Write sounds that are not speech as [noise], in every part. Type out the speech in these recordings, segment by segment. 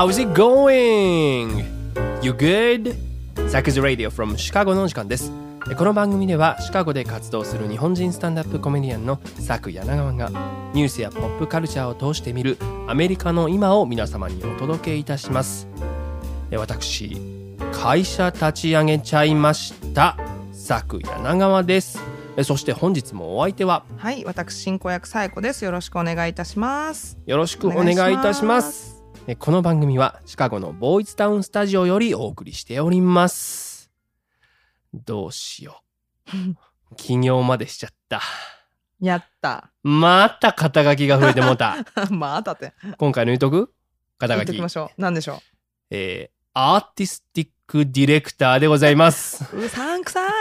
How's it going? You good? Saku's Radio from Chicago の時間です。この番組ではシカゴで活動する日本人スタンダップコメディアンのサク柳川がニュースやポップカルチャーを通して見るアメリカの今を皆様にお届けいたします。私、会社立ち上げちゃいました。サク柳川です。そして本日もお相手ははい、私進行役さえこです。よろしくお願いいたします。よろしくお願いいたします。えこの番組はシカゴのボーイズタウンスタジオよりお送りしております。どうしよう。[laughs] 起業までしちゃった。やった。また肩書きが増えてもうた。[laughs] まあだって今回の言うとく？肩書き言っておきま。しょう。なんでしょえー、アーティスティックディレクターでございます。う。うさんくさい。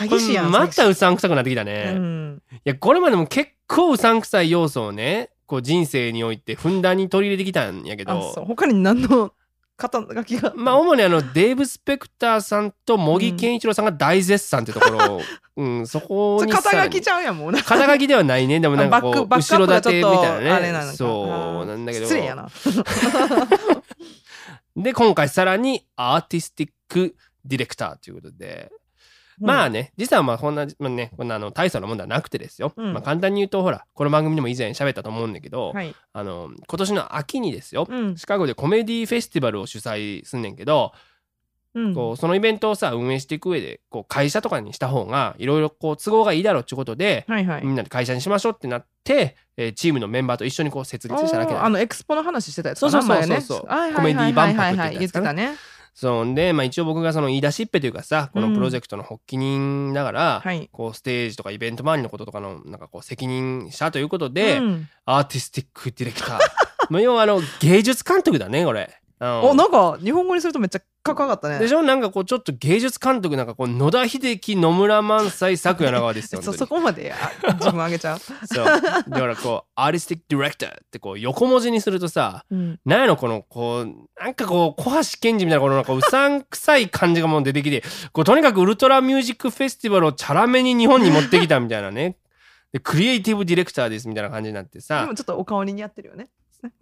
[laughs] 詐欺師やん。また詐うさんくさくなってきた欺ね。師うん。いや、これまでも結構うさんくさい要素をね、こう人生においてふんだんに取り入れてきたんやけあ、ど。そう。他に何の肩書きが？まあ主にあのデーブ・スペクターさんと茂木健一郎さんが大絶賛ってところを、[laughs] うん、そこに肩書きちゃゃうやんもうな。肩書きではないねでもなんかこう後ろ盾みたいなねなそうなんだけど失礼やな。[laughs] で今回さらにアーティスティックディレクターということで、まあね実はまあこんな、まあね、こんなあの大層なもんではなくてですよ、うんまあ、簡単に言うとほらこの番組でも以前喋ったと思うんだけど、はい。あの今年の秋にですよ、うん。シカゴでコメディフェスティバルを主催すんねんけど、うん。こうそのイベントをさ運営していく上でこう会社とかにした方がいろいろこう都合がいいだろうっていうことで、はいはい。みんなで会社にしましょうってなって、えーチームのメンバーと一緒にこう設立しただけだあのエクスポの話してたやつそうそうそうそうそうコメディ万博って言ったね。そんで、まあ、一応僕がその言い出しっぺというかさこのプロジェクトの発起人だから、はい。こうステージとかイベント周りのこととかのなんかこう責任者ということで、うんアーティスティックディレクター [laughs] まあ要はあの芸術監督だねこれ。うんおなんか日本語にするとめっちゃかっこよかったね。でしょ？なんかこうちょっと芸術監督なんかこう野田秀樹野村萬斎作柳川ですよ。[laughs] そそこまであ自分あげちゃう。そう。だからこう、アーティスティックディレクターってこう、横文字にするとさ、うん。なんやろこの、こう、なんかこう、小橋健二みたいな、このなんかうさんくさい感じがもう出てきて、こう、とにかくウルトラミュージックフェスティバルをチャラめに日本に持ってきたみたいなね。で、クリエイティブディレクターですみたいな感じになってでさも、ちょっとお顔に似合ってるよね。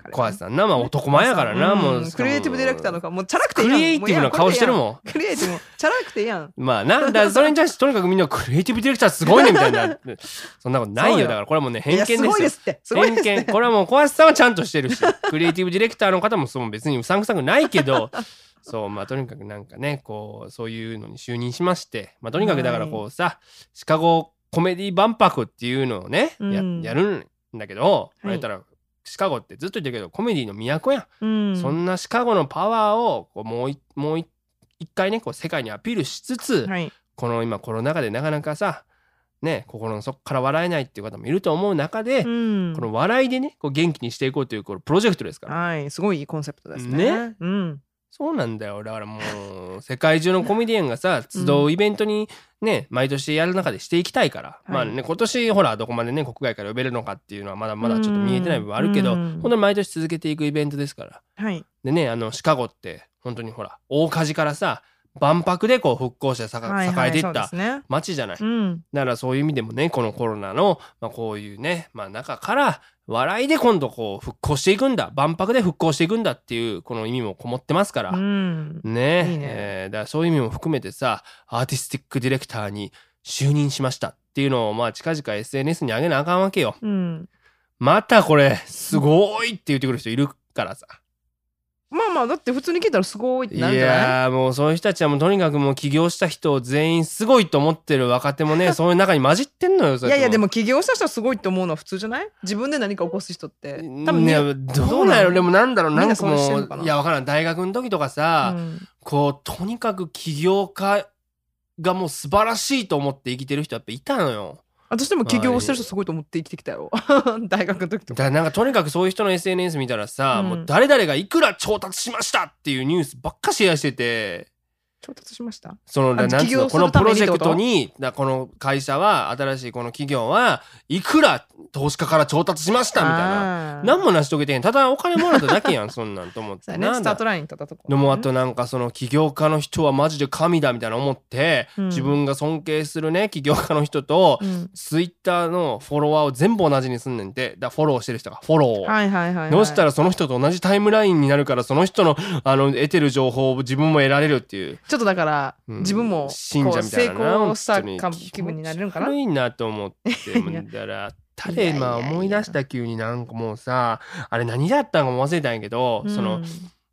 彼小橋さんな、まあ男前やからな、うん。もう。クリエイティブディレクターの顔も。うチャラくていいやん。クリエイティブな顔してるもん。うクリエイティブ。もチャラくていいやん。まあな、だからそれに対して [laughs] とにかくみんなクリエイティブディレクターすごいねみたいな。そんなことないよ。だからこれはもうね、偏いや見ですよ。すごいですって。すごいです偏見。これはもう小橋さんはちゃんとしてるし。クリエイティブディレクターの方もそう別にうさんくさくないけど。[laughs] そうまあとにかくなんかねこうそういうのに就任しまして。まあとにかくだからこうさ、シカゴコメディ万博っていうのをね、やうん。やるんだけど、まあはい言ったらシカゴってずっと言ってるけどコメディの都やん、うん。そんなシカゴのパワーをこうもういもうい一回ねこう世界にアピールしつつ、はい。この今コロナ禍でなかなかさね心の底から笑えないっていう方もいると思う中で、うんこの笑いでねこう元気にしていこうというこのプロジェクトですからはい。すごいいいコンセプトですね。ねうん。そうなんだよだからもう世界中のコメディアンがさ集うイベントにね、毎年やる中でしていきたいから、いまあね今年ほらどこまでね国外から呼べるのかっていうのはまだまだちょっと見えてない部分あるけどうん本当に毎年続けていくイベントですからはい。でねあのシカゴって本当にほら大火事からさ万博でこう復興して栄えていった。街じゃない。うん。だからそういう意味でもねこのコロナの、まあ、こういうね、まあ、中から笑いで今度こう復興していくんだ万博で復興していくんだっていうこの意味もこもってますから、うん。ねいいねえーだからそういう意味も含めてさアーティスティックディレクターに就任しましたっていうのをまあ近々 SNS に上げなあかんわけよ。うん。またこれすごいって言ってくる人いるからさ。まあまあだって普通に聞いたらすごいっていなるんじゃない？やーもうそういう人たちはもうとにかくもう起業した人を全員すごいと思ってる若手もね [laughs] そういう中に混じってんのよそれいやいやでも起業した人はすごいって思うのは普通じゃない？自分で何か起こす人って。多分ねどうなん？やろ？でもなんだろうなんなかそうしてんのかな？もういやわからん。大学の時とかさ、うん。こうとにかく起業家がもう素晴らしいと思って生きてる人やっぱいたのよ私でも起業してる人すごいと思って生きてきたよ。[laughs] 大学の時とか。だなんかとにかくそういう人の SNS 見たらさ、うん。もう誰々がいくら調達しましたっていうニュースばっかシェアしてて調達しました？そのあなんつうのこのプロジェクトにだこの会社は新しいこの企業はいくら投資家から調達しましたみたいな。な何も成し遂げてへん。ただお金もらっただけやんそんなんと思って。なんだ？スタートライン立ったとこでもあとなんかその起業家の人はマジで神だみたいな思って、うん。自分が尊敬するね起業家の人と、うん。ツイッターのフォロワーを全部同じにすんねんて。だフォローしてる人がフォローを。はいはいはいはい。そしたらその人と同じタイムラインになるからその人のあの得てる情報を自分も得られるっていう。ちょっとだから、うん。自分も信者みたいな成功した気分になれるんかな。悪いなと思ってもいやうだからたいやいやいや。で今思い出した急になんかもうさあれ何だったんかも忘れたんやけど、そのうん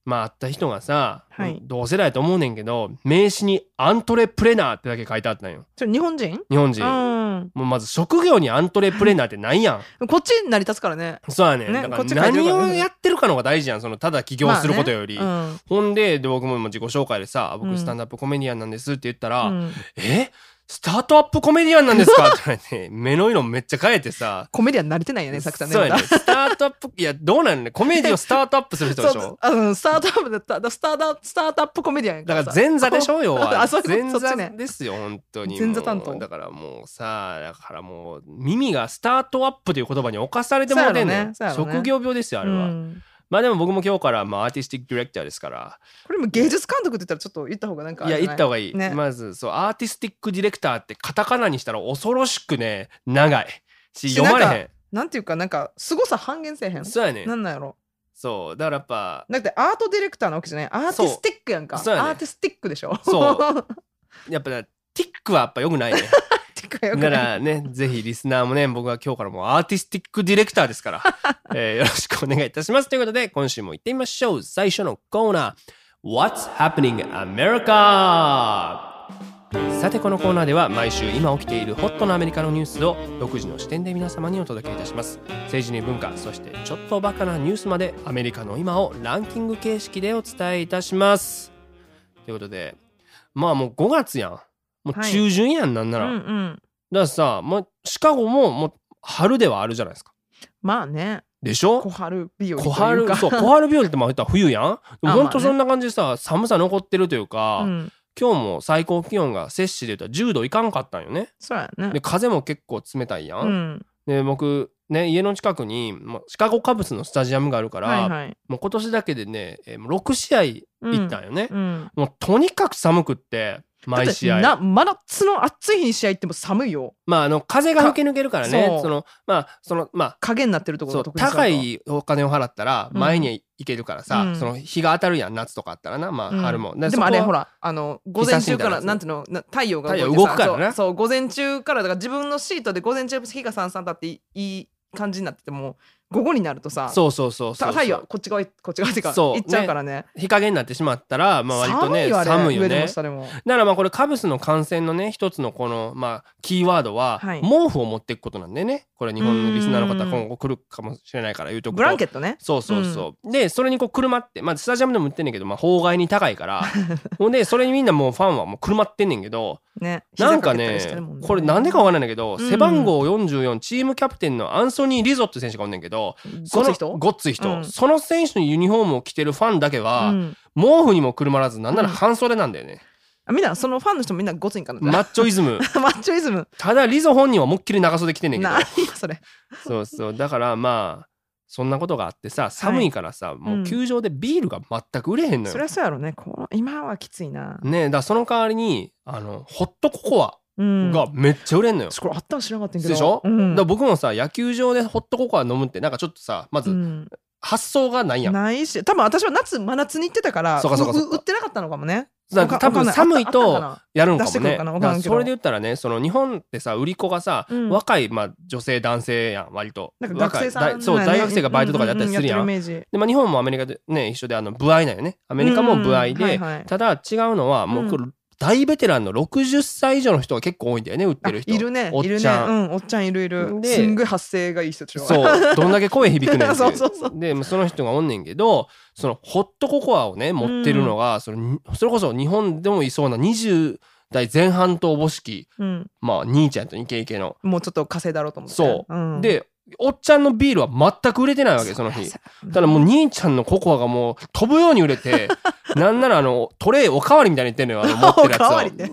まあ会った人がさ、はい。同世代と思うねんけど名刺にアントレプレナーってだけ書いてあったんよ。日本人？日本人、うん。もうまず職業にアントレプレナーってないやん。こっち成り立つからね。そうやねん。ねだから何をやってるかの方が大事やんそのただ起業することより、まあね。ほんでで僕も自己紹介でさ「うん僕スタンダップコメディアンなんです」って言ったら「うん。うん。え？スタートアップコメディアンなんですか? [laughs]」って言われて目の色めっちゃ変えてさ。コメディアン慣れてないよねさくさんね。そうやね。[laughs] スタートアップいやどうなんねコメディをスタートアップする人でしょ？そうあのスタートアップだった。スタートスタートアップコメディアンやだからさ前座でしょ？要は。[laughs] あそう前座ですよ本当に。前座担当。だからもうさだからもう耳がスタートアップという言葉に侵されてもうてんね。職業病ですよあれは、うんまあでも僕も今日からまあアーティスティックディレクターですから。これも芸術監督って言ったらちょっと言った方がなんかあい？や言った方がいい、ね。まずそうアーティスティックディレクターってカタカナにしたら恐ろしくね長い。しし読まれなん。へなんていうかなんか凄さ半減せえへん？んそうやねなんなんやろ？そうだからやっぱだってアートディレクターなわけじゃない？アーティスティックやんか。そうそうやねアーティスティックでしょ？そう。やっぱティックはやっぱ良くないね [laughs] ティックはよだくならね、ぜひリスナーもね、僕は今日からもうアーティスティックディレクターですから、[laughs] えーよろしくお願いいたします。ということで、今週も行ってみましょう。最初のコーナー、What's Happening America? さてこのコーナーでは毎週今起きているホットなアメリカのニュースを独自の視点で皆様にお届けいたします。政治に文化そしてちょっとバカなニュースまでアメリカの今をランキング形式でお伝えいたします。ということでまあもう5月やん。もう中旬やんなんなら、うんうんださ、まあ、シカゴももう春ではあるじゃないですか。まあね。でしょ？小春日和小う春かそう小春日和ってまあ言ったら冬やん。ほんとまあね。そんな感じでさ寒さ残ってるというか、うん。今日も最高気温が摂氏で言ったら10度いかんかったんよね。そうやね。で風も結構冷たいやん、うん。で僕ね家の近くにもうシカゴカブスのスタジアムがあるから、はいはい。もう今年だけでね、えーもう6試合行ったんよね、うん。もうとにかく寒くって毎試合。な真夏の暑い日に試合行っても寒いよ。まああの風が吹き抜けるからね。そのまあそのまあ影になってるところ高いお金を払ったらうん。前に行けるからさ、うん。その日が当たるやん夏とかあったらな。まあうん。春も、でもあれほららあの午前中からなんていうのな太陽が動くからな。そう午前中からだから自分のシートで午前中日がさんさん立っていいい感じになってても午後になるとさそうそうそうそうた太陽こっち側こっち側っていうかそう。行っちゃうからね。日陰になってしまったらまあ割とね寒いよね。だからまあこれカブスの観戦のね一つのこのまあキーワードははい。毛布を持っていくことなんでね。これ日本のリスナーの方うん。今後来るかもしれないから言うとブランケットね。そうそうそう、でそれにこうくるまってまあスタジアムでも売ってんねんけどまあ法外に高いから。[laughs] ほんでそれにみんなもうファンはもうくるまってんねんけどね。なんかねしてるもんこれなんでかわからないんだけど、うん。背番号44チームキャプテンのアンソニー・リゾって選手がおんねんけどそのごっつい人、うん。その選手のユニフォームを着てるファンだけは、うん。毛布にもくるまらずなんならうん。半袖なんだよね、あみんなそのファンの人もみんなごついんかな？マッチョイズム。[laughs] マッチョイズム。ただリゾ本人は思いっきり長袖着てんねんけど。何やそれ。そうそう。だからまあそんなことがあってさ寒いからさ、もう球場でビールが全く売れへんのよ、そりゃそうやろね。この今はきついな。ねだその代わりにあのホットココア。うんがめっちゃ売れんのよ、私これあったん知らなかったんやけど。でしょ、うん。だ僕もさ野球場でホットココア飲むってなんかちょっとさまずうん発想がないやん、ないし多分私は夏真夏に行ってたからそうかそうかそうか。売ってなかったのかもね。多分寒いとやるんかもね。かそれで言ったらねその日本ってさ売り子がさ、うん。若い、まあ、女性男性やん割と。なんか学生そう大学生がバイトとかでやったりするやん,、うううやってるイメージ。でまあ、日本もアメリカでね一緒であの部合なんよね。アメリカも部合で、ただ違うのはもうこれ大ベテランの60歳以上の人が結構多いんだよね売ってる人。あいるねおっいるちゃん、ねうんおっちゃんいるいるですんごい発声がいい人でしょそうどんだけ声響くねん [laughs] そうそうそう。でまあその人がおんねんけどそのホットココアをね持ってるのが、そのそれこそ日本でもいそうな20代前半とおぼしきうん。まあ兄ちゃんとイケイケの、もうちょっと稼いだろうと思って。そう、ん。でおっちゃんのビールは全く売れてないわけその日。ただもう兄ちゃんのココアがもう飛ぶように売れて [laughs] なんならあのトレイおかわりみたいに言ってんのよあの [laughs] 持ってるや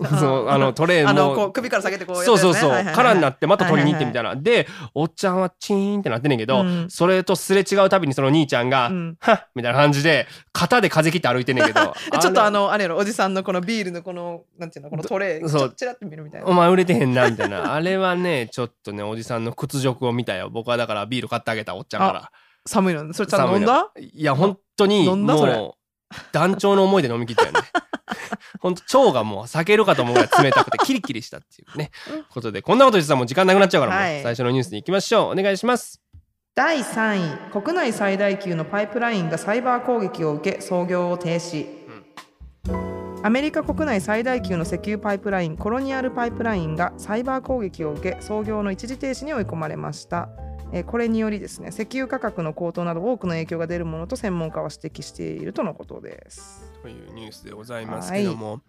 つを。[laughs] そうあのトレイあのこもう首から下げてこうやそうそうそう、空になってまた取りに行ってみたいな、でおっちゃんはチーンってなってんねんけど、うん。それとすれ違うたびにその兄ちゃんが「うん。はっ」みたいな感じで肩で風切って歩いてんねんけど。えちょっとあののあれやろおじさんのこのビールのこのなんていうのこのトレイちょチラッと見るみたいな。お前売れてへんなみたいな。あれはねちょっとねおじさんの屈辱を見たよ僕はだからビール買ってあげたおっちゃんから。寒いの？それちゃんと飲んだ？いや本当に飲んだ？それ。もう団長の思いで飲み切ったよね。[laughs] 本当腸がもう避けるかと思うぐらい冷たくて [laughs] キリキリしたっていうねことで。こんなこと言ってたらもう時間なくなっちゃうからもうはい最初のニュースに行きましょう。お願いします。第3位。国内最大級のパイプラインがサイバー攻撃を受け操業を停止、アメリカ国内最大級の石油パイプラインコロニアルパイプラインがサイバー攻撃を受け操業の一時停止に追い込まれましたえーこれによりですね石油価格の高騰など多くの影響が出るものと専門家は指摘しているとのことです。というニュースでございますけども、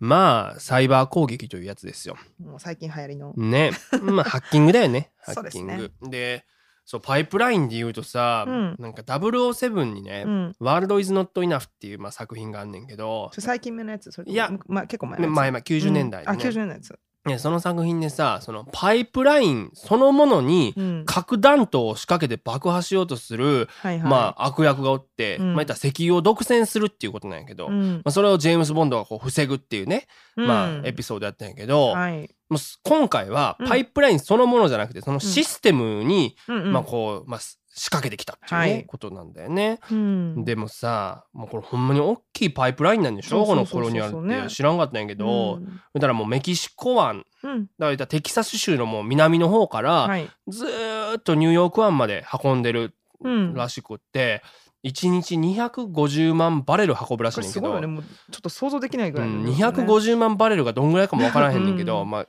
まあサイバー攻撃というやつですよ。もう最近流行りの。ね。まあハッキングだよね。[laughs] ハッキング。でそうパイプラインで言うとさ、うん。なんか007にね、うん。ワールド・イズ・ノット・イナフっていう、まあ、作品があんねんけど、最近目のやつ？それいやまあ、結構前のやつ？前々90年代うん。あでね、90年代のやつ、ねその作品でさそのパイプラインそのものにうん。核弾頭を仕掛けて爆破しようとする、はいはい。まあ、悪役がおって、うん。まあ、言ったら石油を独占するっていうことなんやけど、まうん。あ、それをジェームス・ボンドがこう防ぐっていうね、まあ、エピソードやったんやけど、はい。もうす今回はうん。パイプラインそのものじゃなくてそのシステムに、うんうん。まあこう、まあ、仕掛けてきたっていう、ねはい。ことなんだよね。うん。でもさもうこれほんまに大きいパイプラインなんでしょ？このそうそうそうそうコロニアルって、ね知らんかったんやけど、だからもうメキシコ湾うん。だからテキサス州のもう南の方からはい。ずーっとニューヨーク湾まで運んでるうん。らしくって、1日250万バレル運ぶらしいんけど、すごいよねもうちょっと想像できないぐらいのうん、量ですよね250万バレルがどんぐらいかもわからへんねんけど、うんまあ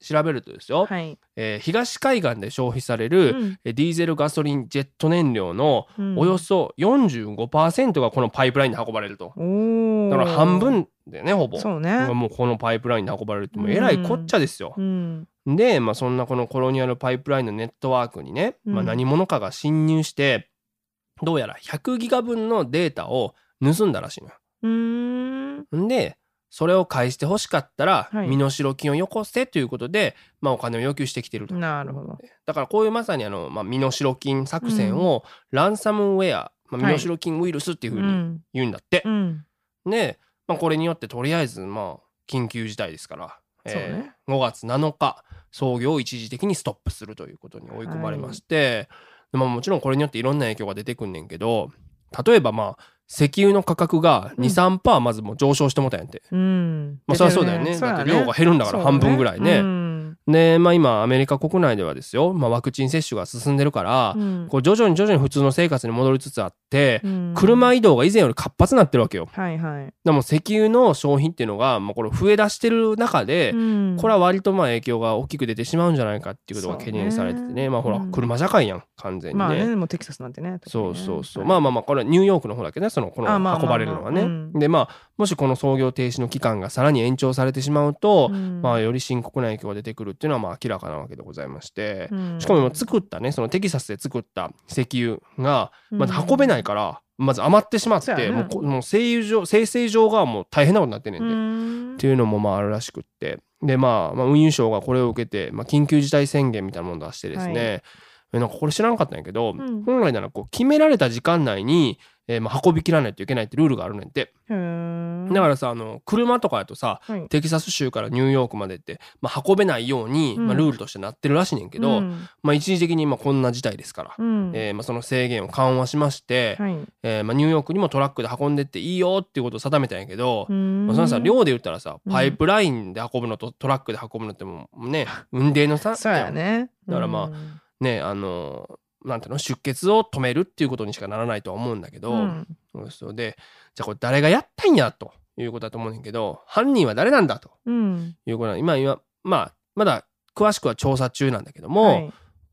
調べるとですよ、はい。えー東海岸で消費される、うん。えーディーゼルガソリンジェット燃料のうん。およそ45%がこのパイプラインで運ばれると。おー。だから半分でねほぼ。そうね。もうこのパイプラインで運ばれるってもうえらいこっちゃですよ。うん。で、まあ、そんなこのコロニアルパイプラインのネットワークにね、まあ、うん何者かが侵入してどうやら100ギガ分のデータを盗んだらしいのよ。うん。でそれを返してほしかったらはい。身代金をよこせということで、まあ、お金を要求してきてると。なるほど。だからこういうまさにあの、まあ、身代金作戦をランサムウェア、まあ、はい。身代金ウイルスっていうふううにん。言うんだって。うん。で、まあ、これによってとりあえずまあ緊急事態ですから、そうね。5月7日操業を一時的にストップするということに追い込まれまして、でまあ、もちろんこれによっていろんな影響が出てくんねんけど例えばまあ石油の価格がうん。23%まずもう上昇してもたんやんて。うん。まあそりゃそうだよね。だって量が減るんだから半分ぐらいね。うん。で、まあ今アメリカ国内ではですよ、まあワクチン接種が進んでるから、うん。こう徐々に徐々に普通の生活に戻りつつあっ車移動が以前より活発になってるわけよ。はいはい。でも石油の消費っていうのが、まあ、これ増え出してる中で、うん。これは割とまあ影響が大きく出てしまうんじゃないかっていうことが懸念されててね。まあほら車社会やん完全にね。まあねもうテキサスなんてねそうそうそう、はいまあまあまあこれはニューヨークの方だけどね。そのこの運ばれるのはね。うん。でまあもしこの操業停止の期間がさらに延長されてしまうと、うん。まあより深刻な影響が出てくるっていうのはまあ明らかなわけでございまして、うん。しかも今作ったねそのテキサスで作った石油がまだうん運べないから、まず余ってしまって、もうこもう製油所生成上がもう大変なことになってんねんうて。ん。っていうのもまああるらしくって。でまあ、まあ、運輸省がこれを受けて、まあ、緊急事態宣言みたいなものを出してですね、はいえなんかこれ知らなかったんやけど、うん。本来ならこう決められた時間内に、えーまあ、運びきらないといけないってルールがあるねんて。だからさあの車とかやとさはい。テキサス州からニューヨークまでって、まあ、運べないように、うん。まあ、ルールとしてなってるらしいねんけど、うん。まあ、一時的にまあこんな事態ですから、うん。えーまあ、その制限を緩和しまして、はい。えーまあ、ニューヨークにもトラックで運んでっていいよっていうことを定めたんやけど、うん。まあ、そのさ量で言ったらさうん。パイプラインで運ぶのとトラックで運ぶのってもうね [laughs] 運命の差そうやね。だからまあうんねあのなんていうの出血を止めるっていうことにしかならないとは思うんだけど、うん。そうでじゃあこれ誰がやったんやということだと思うねんけど犯人は誰なんだとうん。いうことは今今まあまだ詳しくは調査中なんだけども、はい。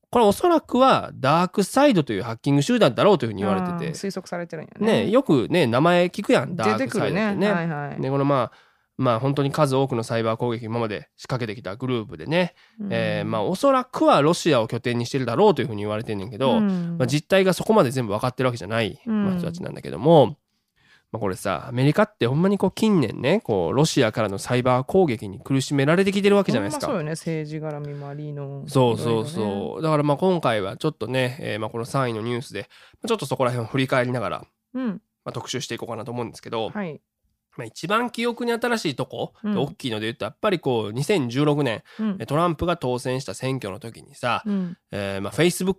これおそらくはダークサイドというハッキング集団だろうというふうに言われてて。推測されてるんやね。ねよくね名前聞くやんダークサイドってね。ね。はいはい。でこのまあまあ本当に数多くのサイバー攻撃今まで仕掛けてきたグループでね、うん。えーまあおそらくはロシアを拠点にしてるだろうというふうに言われてんねんけど、うん。まあ、実態がそこまで全部分かってるわけじゃない、うん。まあ人たちなんだけども、まあ、これさアメリカってほんまにこう近年ねこうロシアからのサイバー攻撃に苦しめられてきてるわけじゃないですか。そうよね政治絡みもありのそうそうそう。だからまあ今回はちょっとね、えーまあこの3位のニュースで、まあちょっとそこら辺を振り返りながら、うん。まあ、特集していこうかなと思うんですけど、はいまあ、一番記憶に新しいとこ、うん。大きいので言うとやっぱりこう2016年うん。えトランプが当選した選挙の時にさ、うん。えーまあ、Facebook っ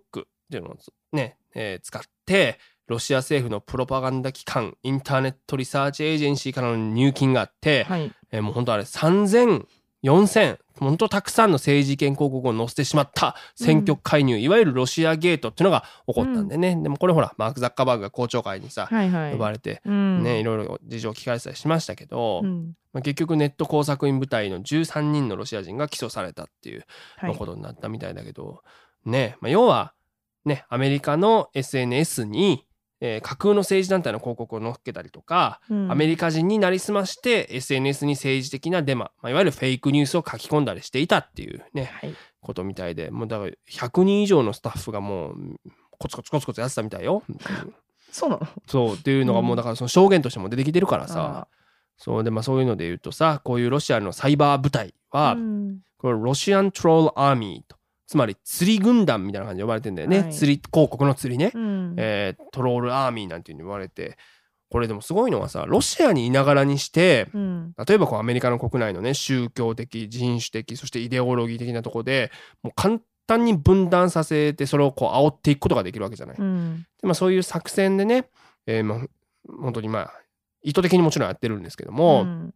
ていうのをね、えー使ってロシア政府のプロパガンダ機関インターネットリサーチエージェンシーからの入金があって、はい。えーもう本当あれ3000、4000、本当たくさんの政治意見広告を載せてしまった選挙介入、いわゆるロシアゲートっていうのが起こったんでね、でもこれほら、マーク・ザッカーバーグが公聴会にさ、はいはい。呼ばれて、うん。ね、いろいろ事情を聞かれてたりしましたけど、うん。まあ、結局ネット工作員部隊の13人のロシア人が起訴されたっていうことになったみたいだけど、ね、まあ、要は、ね、アメリカの SNS に、えー架空の政治団体の広告を載っけたりとか、うん。アメリカ人になりすまして SNS に政治的なデマ、まあ、いわゆるフェイクニュースを書き込んだりしていたっていうねはい。ことみたいでもうだから100人以上のスタッフがもうコツコツコツコツやってたみたいよ。う [laughs] んそうなの？そうっていうのがもうだからその証言としても出てきてるからさ、あそうでまあそういうので言うとさこういうロシアのサイバー部隊ーは、うん。これロシアントロールアーミーとつまり釣り軍団みたいな感じで呼ばれてんだよね、はい。釣り広告の釣りね、うん。えートロールアーミーなんていうふうに言われて。これでもすごいのはさロシアにいながらにしてうん。例えばこうアメリカの国内のね宗教的人種的そしてイデオロギー的なところでもう簡単に分断させてそれをこう煽っていくことができるわけじゃない。うん。でまあ、そういう作戦でね、えーまあ、本当にまあ意図的にもちろんやってるんですけども、うん。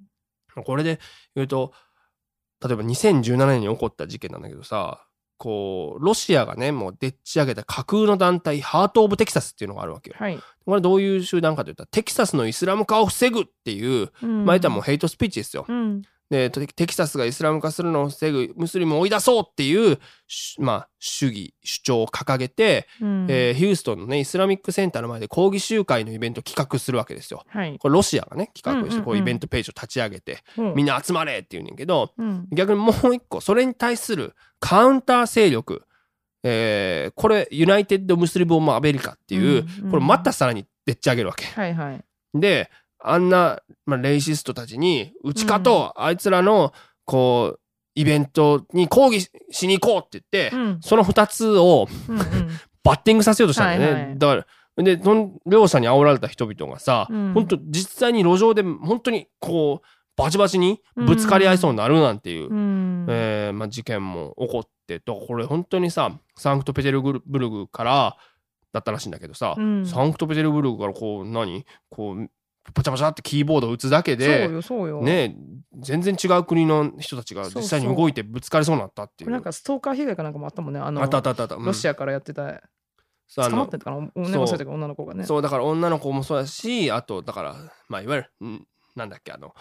これで言うと例えば2017年に起こった事件なんだけどさこうロシアがねもうでっち上げた架空の団体ハート・オブ・テキサスっていうのがあるわけよ。はいこれどういう集団かといったらテキサスのイスラム化を防ぐっていう、うんまあ言ったらもうヘイトスピーチですよ。うんでテテキサスがイスラム化するのを防ぐムスリムを追い出そうっていう、しまあ、主義主張を掲げて、うん。えーヒューストンのねイスラミックセンターの前で抗議集会のイベントを企画するわけですよ。はい。これロシアがね企画しうんうんうん。てこうイベントページを立ち上げて、う。んみんな集まれって言うねんけどうん。逆にもう一個それに対するカウンター勢力、えーこれユナイテッド・ムスリム・オブ・アメリカっていう、うんうん。これまたさらにでっち上げるわけ。はいはい。であんな、まあ、レイシストたちにうちかと、あいつらのこうイベントに抗議ししに行こうって言って、うん。その2つをうんうん。[laughs] バッティングさせようとしたんだよね。はいはい。だからでその両者に煽られた人々がさ、うん。本当実際に路上で本当にこうバチバチにぶつかり合いそうになるなんていう、うん。えーまあ、事件も起こってだからこれ本当にさサンクトペテルブルグからだったらしいんだけどさ、うん。サンクトペテルブルグからこう何？こうパチャパチャってキーボードを打つだけそうでよそうよ。ね全然違う国の人たちが実際に動いてぶつかりそうになったっていう。なんかストーカー被害かなんかもあったもんね。あのあったあったあった。うん。ロシアからやってた。捕まってたかな？女の子たか女の子がね。そうだから女の子もそうだしあとだからまあいわゆるんなんだっけあの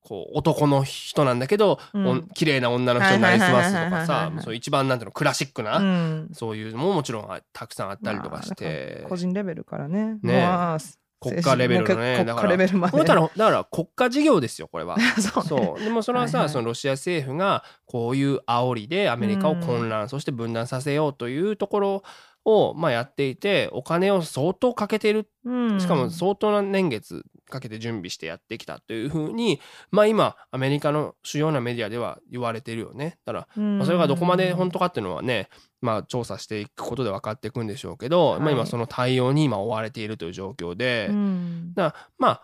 こう男の人なんだけど、うん。綺麗な女の人になりすますとかさそう一番なんていうのクラシックな、うん。そういうのももちろんあたくさんあったりとかしまあて。なんか個人レベルからね。ね。まあ国家レベルのね国家レベルまで。だからだから国家事業ですよこれは。[laughs] そうね。そう。でもそれはさ、はいはい。そのロシア政府がこういう煽りでアメリカを混乱、そして分断させようというところを、まあ、やっていてお金を相当かけてる。うん。しかも相当な年月かけて準備してやってきたというふうにまあ今アメリカの主要なメディアでは言われてるよね。だから、うん。まあそれがどこまで本当かっていうのはねまあ調査していくことで分かっていくんでしょうけど、はい。まあ今その対応に今追われているという状況で、うん。だからまあ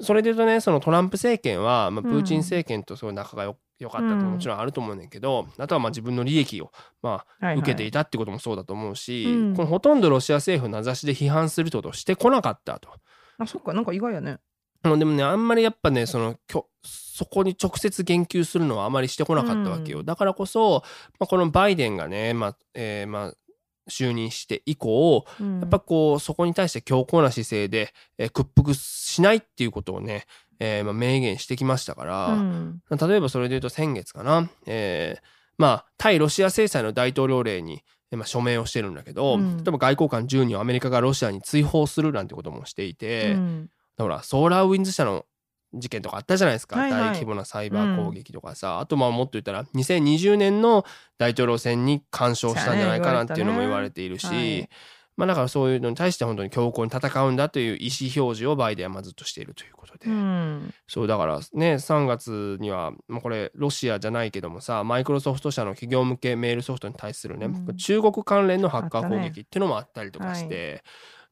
それで言うとねそのトランプ政権は、まあ、プーチン政権とすごい仲がよ良かったっていうのももちろんあると思うねんけど、あとはまあ自分の利益をまあはいはい。受けていたってこともそうだと思うし、うん。このほとんどロシア政府名指しで批判するとをしてこなかったと。あそっかなんか意外やね。もうでもねあんまりやっぱねそのきょそこに直接言及するのはあまりしてこなかったわけよ、うん。だからこそ、まあ、このバイデンがね、まあえーまあ、就任して以降ややっぱこうそこに対して強硬な姿勢で、えー屈服しないっていうことをね、えーまあ、明言してきましたから、うん。例えばそれで言うと先月かな、えーまあ対ロシア制裁の大統領令に、えーまあ、署名をしてるんだけど、うん。例えば外交官10人をアメリカがロシアに追放するなんてこともしていて、うん。ほらソーラーウィンズ社の事件とかあったじゃないですか、はいはい。大規模なサイバー攻撃とかさ、あとまあもっと言ったら2020年の大統領選に干渉したんじゃないかなっていうのも言われているし、ね言われたねまあだからそういうのに対して本当に強硬に戦うんだという意思表示をバイデンはまあずっとしているということで、うん。そうだからね3月にはもうこれロシアじゃないけどもさマイクロソフト社の企業向けメールソフトに対するね、うん。中国関連のハッカー攻撃っていうのもあったりとかして、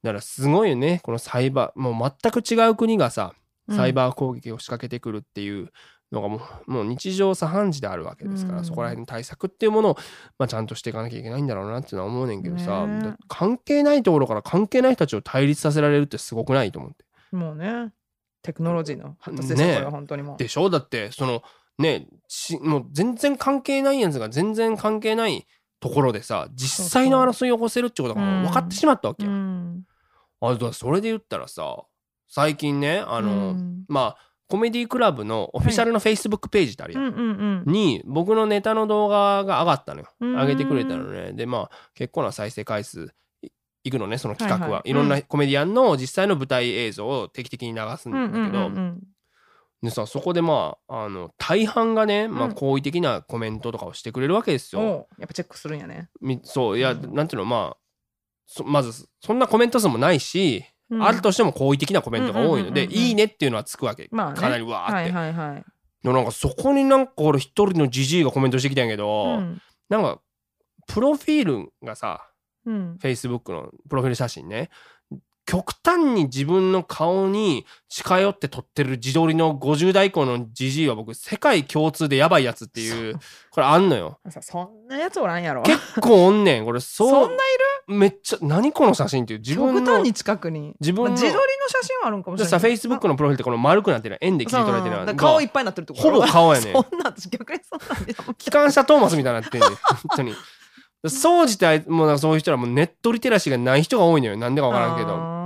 だからすごいよねこのサイバーもう全く違う国がさサイバー攻撃を仕掛けてくるっていうのがもうもう日常茶飯事であるわけですから、うん。そこら辺の対策っていうものを、まあ、ちゃんとしていかなきゃいけないんだろうなっていうのは思うねんけどさ、ねだ関係ないところから関係ない人たちを対立させられるってすごくないと思って。もうね。テクノロジーの発達ですよ、ねこれは本当にもう。でしょ？だってそのねしもう全然関係ないやつが全然関係ないところでさ実際の争いを起こせるってことがもう分かってしまったわけよ。うん。あそれで言ったらさ最近ねあの、うん。まあコメディクラブのオフィシャルのフェイスブックページってあるやん。うんうんうん。に僕のネタの動画が上がったのよ。うん。上げてくれたのね。でまあ結構な再生回数いいくのねその企画は、はいはい。いろんなコメディアンの実際の舞台映像を定期的に流すんだけど、うんうんうんうん。でさそこでまああの大半がね、まあ、うん。好意的なコメントとかをしてくれるわけですよ。やっぱチェックするんやね、みそういや、うんなんていうのまあそまずそんなコメント数もないし、うんあるとしても好意的なコメントが多いので、いいねっていうのはつくわけ、まあね。かなりわーって。はいはいはい、なんかそこになんか俺一人のジジイがコメントしてきたんやけど、うん。なんかプロフィールがさうん、Facebook のプロフィール写真ね。極端に自分の顔に近寄って撮ってる自撮りの50代以降のジジイは僕世界共通でやばいやつっていうこれあんのよ。さそんなやつおらんやろ。結構おんねん。これそそうんないめっちゃ何この写真っていう自分の。極端に近くに。自分の。まあ自撮りの写真はあるんかもしれない。Facebook のプロフィールってこの丸くなってるの円で切り取られてる顔いっぱいになってるってことほぼ顔やねん。そんな私逆にそんなんで機関車トーマスみたいになってんねん。本当に。総じてもうなんかそういう人らもうネットリテラシーがない人が多いのよ。なんでか分からんけど。ど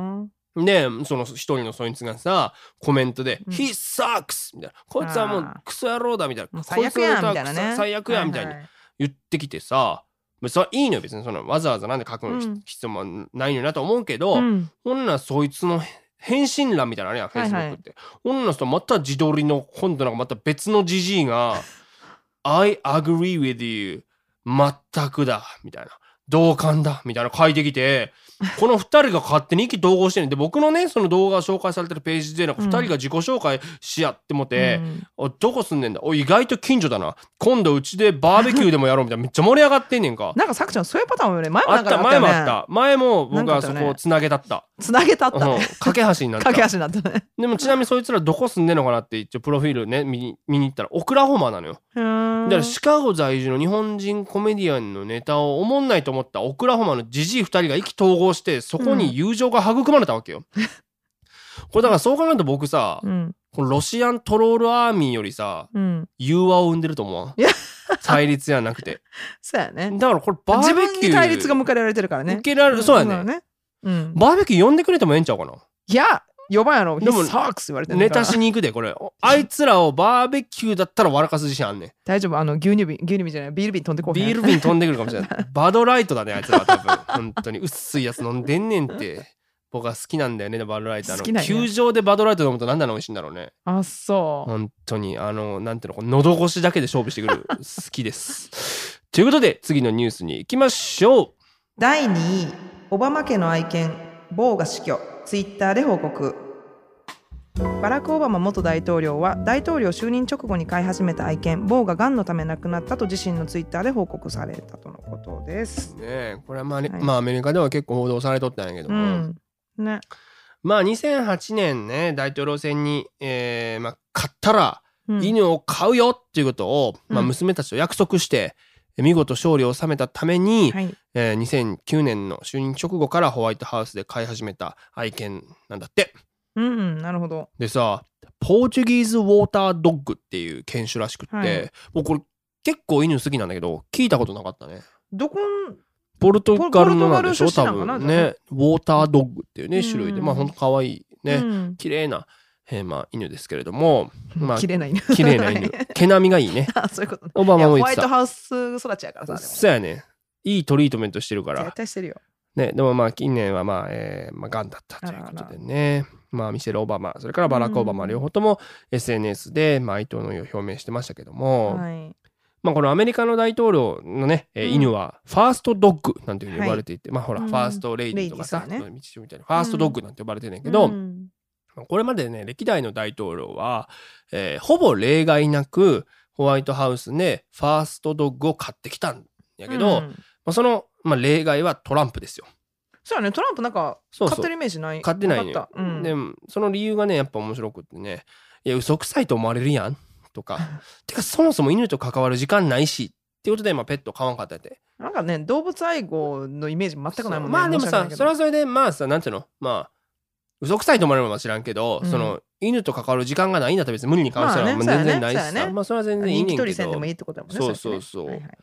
でその一人のそいつがさコメントで「うん。He sucks!」みたいな「こいつはもうクソ野郎だ」みたいな「もう最悪やんみたいなね。最悪や」みたいに言ってきてさまあそれはいいのよ別にそのわざわざなんで書くのうん必要もないのになと思うけど、うんほんならそいつの返信欄みたいなのあるやん、はいはい Facebook って。ほんならまた自撮りの、今度なんかまた別のじじいが、I agree with you. 全くだ。みたいな。同感だ。みたいな書いてきて、この二人が勝手に意気投合してんねん。で、僕のね、その動画が紹介されてるページで、なんか二人が自己紹介し合ってもて、うん。おどこ住んでんだ？お意外と近所だな。今度うちでバーベキューでもやろうみたいな。[laughs] めっちゃ盛り上がってんねんか。なんかさくちゃんそういうパターンもね。前もあった前もあった。前も僕はそこをつなげたった、つなげたった。うん。ね架け橋になった。駆け足になったね。でもちなみにそいつらどこ住んでんのかなって一応プロフィールね見に見に行ったらオクラホマなのよだからシカゴ在住の日本人コメディアンのネタをおもんないと思ったオクラホマのジジイ2人が意気投合してそこに友情が育まれたわけよ、[laughs] これだからそう考えると僕さ、うん。このロシアントロールアーミーよりさうん。融和を生んでると思うわ対立じゃなくて。そうやね。だからこれバーベキュー自分に対立が向けられてるからね。受けられるそうやね、ね。うん。バーベキュー呼んでくれてもええんちゃうかな？いや呼ばんやろでも He sucks 言われてるネタしに行くでこれあいつらをバーベキューだったら笑かす自信あんねん大丈夫あの牛乳瓶牛乳瓶じゃないビール瓶飛んでこうへんビール瓶飛んでくるかもしれない。[laughs] バドライトだね、あいつらは多分。本当に。薄いやつ飲んでんねんって。僕は好きなんだよね、バドライト。あの好きなんや球場でバドライト飲むとなんであんな美味しいんだろうね。あそう本当に。あの、なんていうの、こう喉越しだけで勝負してくる。好きです。ということで、次のニュースに行きましょう。第2位オバマ家の愛犬ボーが死去ツイッターで報告バラク・オバマ元大統領は大統領就任直後に飼い始めた愛犬ボーががんのため亡くなったと自身のツイッターで報告されたとのことです。ねえこれはまあ、ねはいまあアメリカでは結構報道されとったんやけどうも、ん。ね。まあ2008年ね大統領選に、えーまあ、勝ったらうん犬を飼うよっていうことを、まあ、うん娘たちと約束して、見事勝利を収めたために、はい。えー2009年の就任直後からホワイトハウスで飼い始めた愛犬なんだって。うんうん、なるほど。でさポーチュギーズ・ウォーター・ドッグっていう犬種らしくって、はいもうこれ結構犬好きなんだけど聞いたことなかったね。どこん、ポルトガルのなんでしょ多分ね。ウォータードッグっていうねうん種類でまあほんと可愛いね、うん綺麗な、えーまあ、犬ですけれども [laughs] まあ綺麗な犬。綺麗な犬 [laughs] 毛並みがいいね。[laughs] あそういうことね。オバマも言ってた。ワイトハウス育ちやからさ。そうやね。いいトリートメントしてるから絶。対してるよ。ね、でもまあ近年はまあ、えーまあ、癌だったということでね。まあ、ミシェル・オバマそれからバラク・オバマうん両方とも SNS で、まあ、哀悼の意を表明してましたけども、はい。まあ、このアメリカの大統領のね、犬はファーストドッグなんていうふうに呼ばれていて、まあほら、うん。ファーストレイディとかさ、ね。道ちみたいなファーストドッグなんて呼ばれてるんだけど、うん。これまでね歴代の大統領は、えーほぼ例外なくホワイトハウスでファーストドッグを飼ってきたんやけど、まうん。あ、その、まあ、例外はトランプですよ。そうやね。トランプなんかそうそう。飼ってるイメージない。飼ってないのようん。でその理由がねやっぱ面白くってねいや嘘くさいと思われるやんとか。[laughs] てかそもそも犬と関わる時間ないしっていうことで、まあ、ペット飼わんかったって。なんかね動物愛護のイメージ全くないもんね。まあでもさそれはそれでまあさなんていうのまあ嘘くさいと思われるのは知らんけど、うん。その犬と関わる時間がないんだったら別に無理に関してはまあねまあ全然ないしさ、そうやね。まあそれは全然いいねんけ人気取りせんでどもいいってことだもんねそうそうそう。れってねはい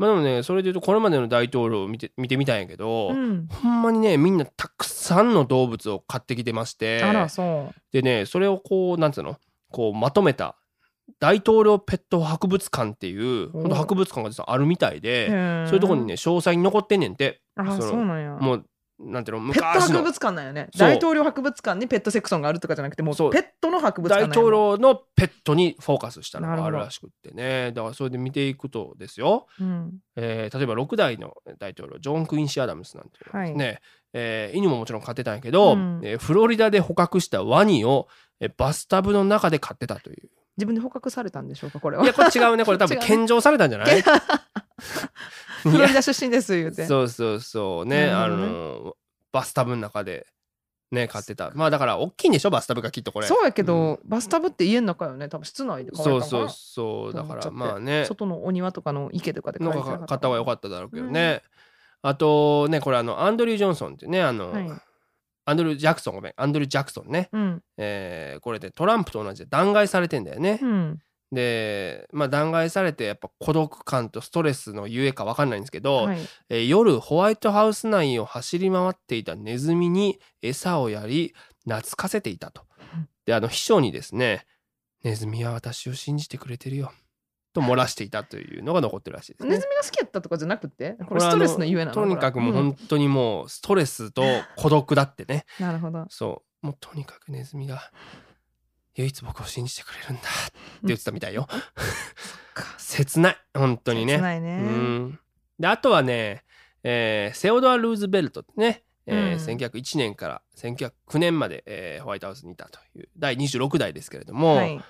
まあでもねそれで言うとこれまでの大統領を見て見てみたんやけど、はいうん。ほんまにねみんなたくさんの動物を飼ってきてましてあらそう。でねそれをこうなんつうの？こうまとめた大統領ペット博物館っていうお。ほんと博物館が実はあるみたいで、そういうところにね詳細に残ってんねんて。あそのそうなんや。もうなんていうのペット博物館なんよね。大統領博物館にペットセクションがあるとかじゃなくてもうペそう。ットの博物館大統領のペットにフォーカスしたのがあなるらしくってね。だからそれで見ていくとですよ、うん。えー例えば6代の大統領ジョン・クインシー・アダムスなんていうのはですね、えー犬ももちろん飼ってたんやけど、うん。えーフロリダで捕獲したワニを、えーバスタブの中で飼ってたという。自分で捕獲されたんでしょうかこれは。いやこれ違うね。これ多分 [laughs] 献上されたんじゃない？[laughs] フロリダ出身です言うて。そうそうそう。ねね。のバスタブの中でね飼ってた。まあだから大きいんでしょバスタブがきっとこれ。そうやけど、バスタブって家の中よね多分室内で飼わそうそうそう。だからまあね。外のお庭とかの池とかで飼のえてなかった方は良かっただろうけどね、あとねこれあのアンドリュー・ジョンソンってねあの、はい。アンドリュー・ジャクソンごめん。アンドリュー・ジャクソンね、うん。えーこれでトランプと同じで弾劾されてんだよね、うんでまあ弾劾されてやっぱ孤独感とストレスのゆえか分かんないんですけど、はい。えー夜ホワイトハウス内を走り回っていたネズミに餌をやり懐かせていたと。うん。であの秘書にですね「ネズミは私を信じてくれてるよ」と漏らしていたというのが残ってるらしいですね。ネズ。ミが好きやったとかじゃなくて？ここれストレスのゆえなのとにかくもう本当にもうストレスと孤独だってね。[laughs] なるほど。そう。もうとにかくネズミが唯一僕を信じてくれるんだって言ってたみたいよ。切ない。本当にね。う切ないね。ん。であとはね、えーセオドア・ルーズベルトってね、えーうん。1901年から1909年まで、えーホワイトハウスにいたという第26代ですけれども、はい。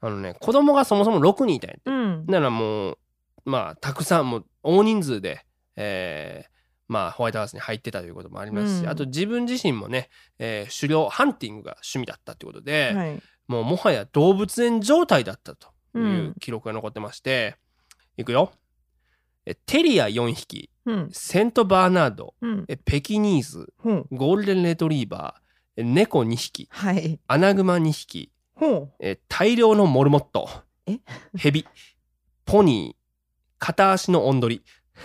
あのね子供がそもそも6人いたんやって。うん。ならもうまあたくさんもう大人数で、えーまあホワイトハウスに入ってたということもありますし、うん。あと自分自身もね、えー狩猟ハンティングが趣味だったということで、はい。もうもはや動物園状態だったといううん。記録が残ってまして、いくよ。えテリア4匹うん。セントバーナードペキニーズゴールデンレトリーバーえ猫2匹はい。アナグマ2匹大量のモルモットえ？ヘビポニー片足のオンドリう